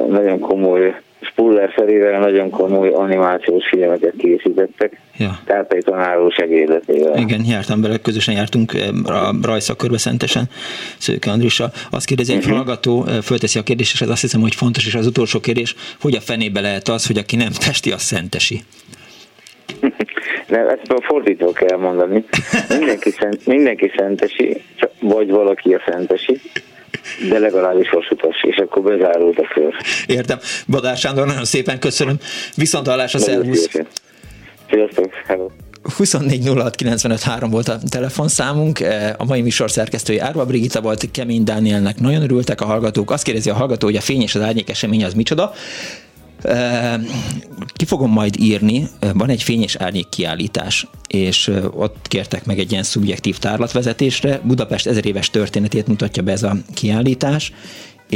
nagyon komoly Spuller Ferivel nagyon komoly animációs filmeket készítettek. Ja. Egy tanáró segédletével. Igen, jártam bele, közösen jártunk a rajszakörbe szentesen Szőke Andrissal. Azt kérdezi egy uh-huh. hallgató, fölteszi a kérdést, és ez azt hiszem, hogy fontos, és az utolsó kérdés, hogy a fenébe lehet az, hogy aki nem testi, az szentesi? Nem, ezt a fordító kell mondani. Mindenki, szent, mindenki szentesi, vagy valaki a szentesi de legalábbis vasutas, és akkor bezárult a kör. Értem. Badár Sándor, nagyon szépen köszönöm. Viszont hallásra, szervusz! Sziasztok, hello! 24 volt a telefonszámunk, e, a mai műsor szerkesztői Árva Brigitta volt, Kemény Dánielnek nagyon örültek a hallgatók. Azt kérdezi a hallgató, hogy a fény és az árnyék esemény az micsoda. Ki fogom majd írni, van egy fényes árnyék kiállítás, és ott kértek meg egy ilyen szubjektív tárlatvezetésre. Budapest ezer éves történetét mutatja be ez a kiállítás,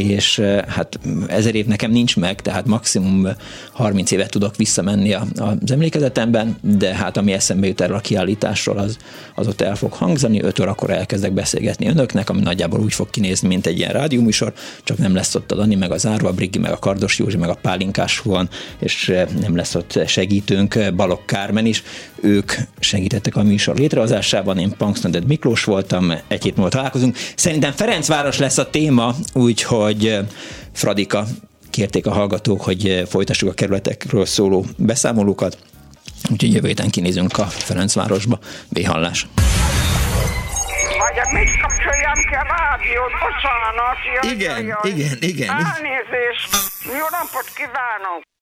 és hát ezer év nekem nincs meg, tehát maximum 30 évet tudok visszamenni az emlékezetemben, de hát ami eszembe jut erről a kiállításról, az, az ott el fog hangzani, 5 órakor elkezdek beszélgetni önöknek, ami nagyjából úgy fog kinézni, mint egy ilyen rádióműsor, csak nem lesz ott a Dani, meg az Árva Brigi, meg a Kardos Józsi, meg a Pálinkás van, és nem lesz ott segítőnk, Balok Kármen is. Ők segítettek a műsor létrehozásában, én Punksnoded Miklós voltam, egy hét múlva találkozunk. Szerintem Ferencváros lesz a téma, úgyhogy Fradika kérték a hallgatók, hogy folytassuk a kerületekről szóló beszámolókat, úgyhogy jövő héten kinézünk a Ferencvárosba. Béhallás! Vagy mit kapcsoljam ki a rádiót? Bocsánat. igen, igen, igen. Elnézést. Jó napot kívánok.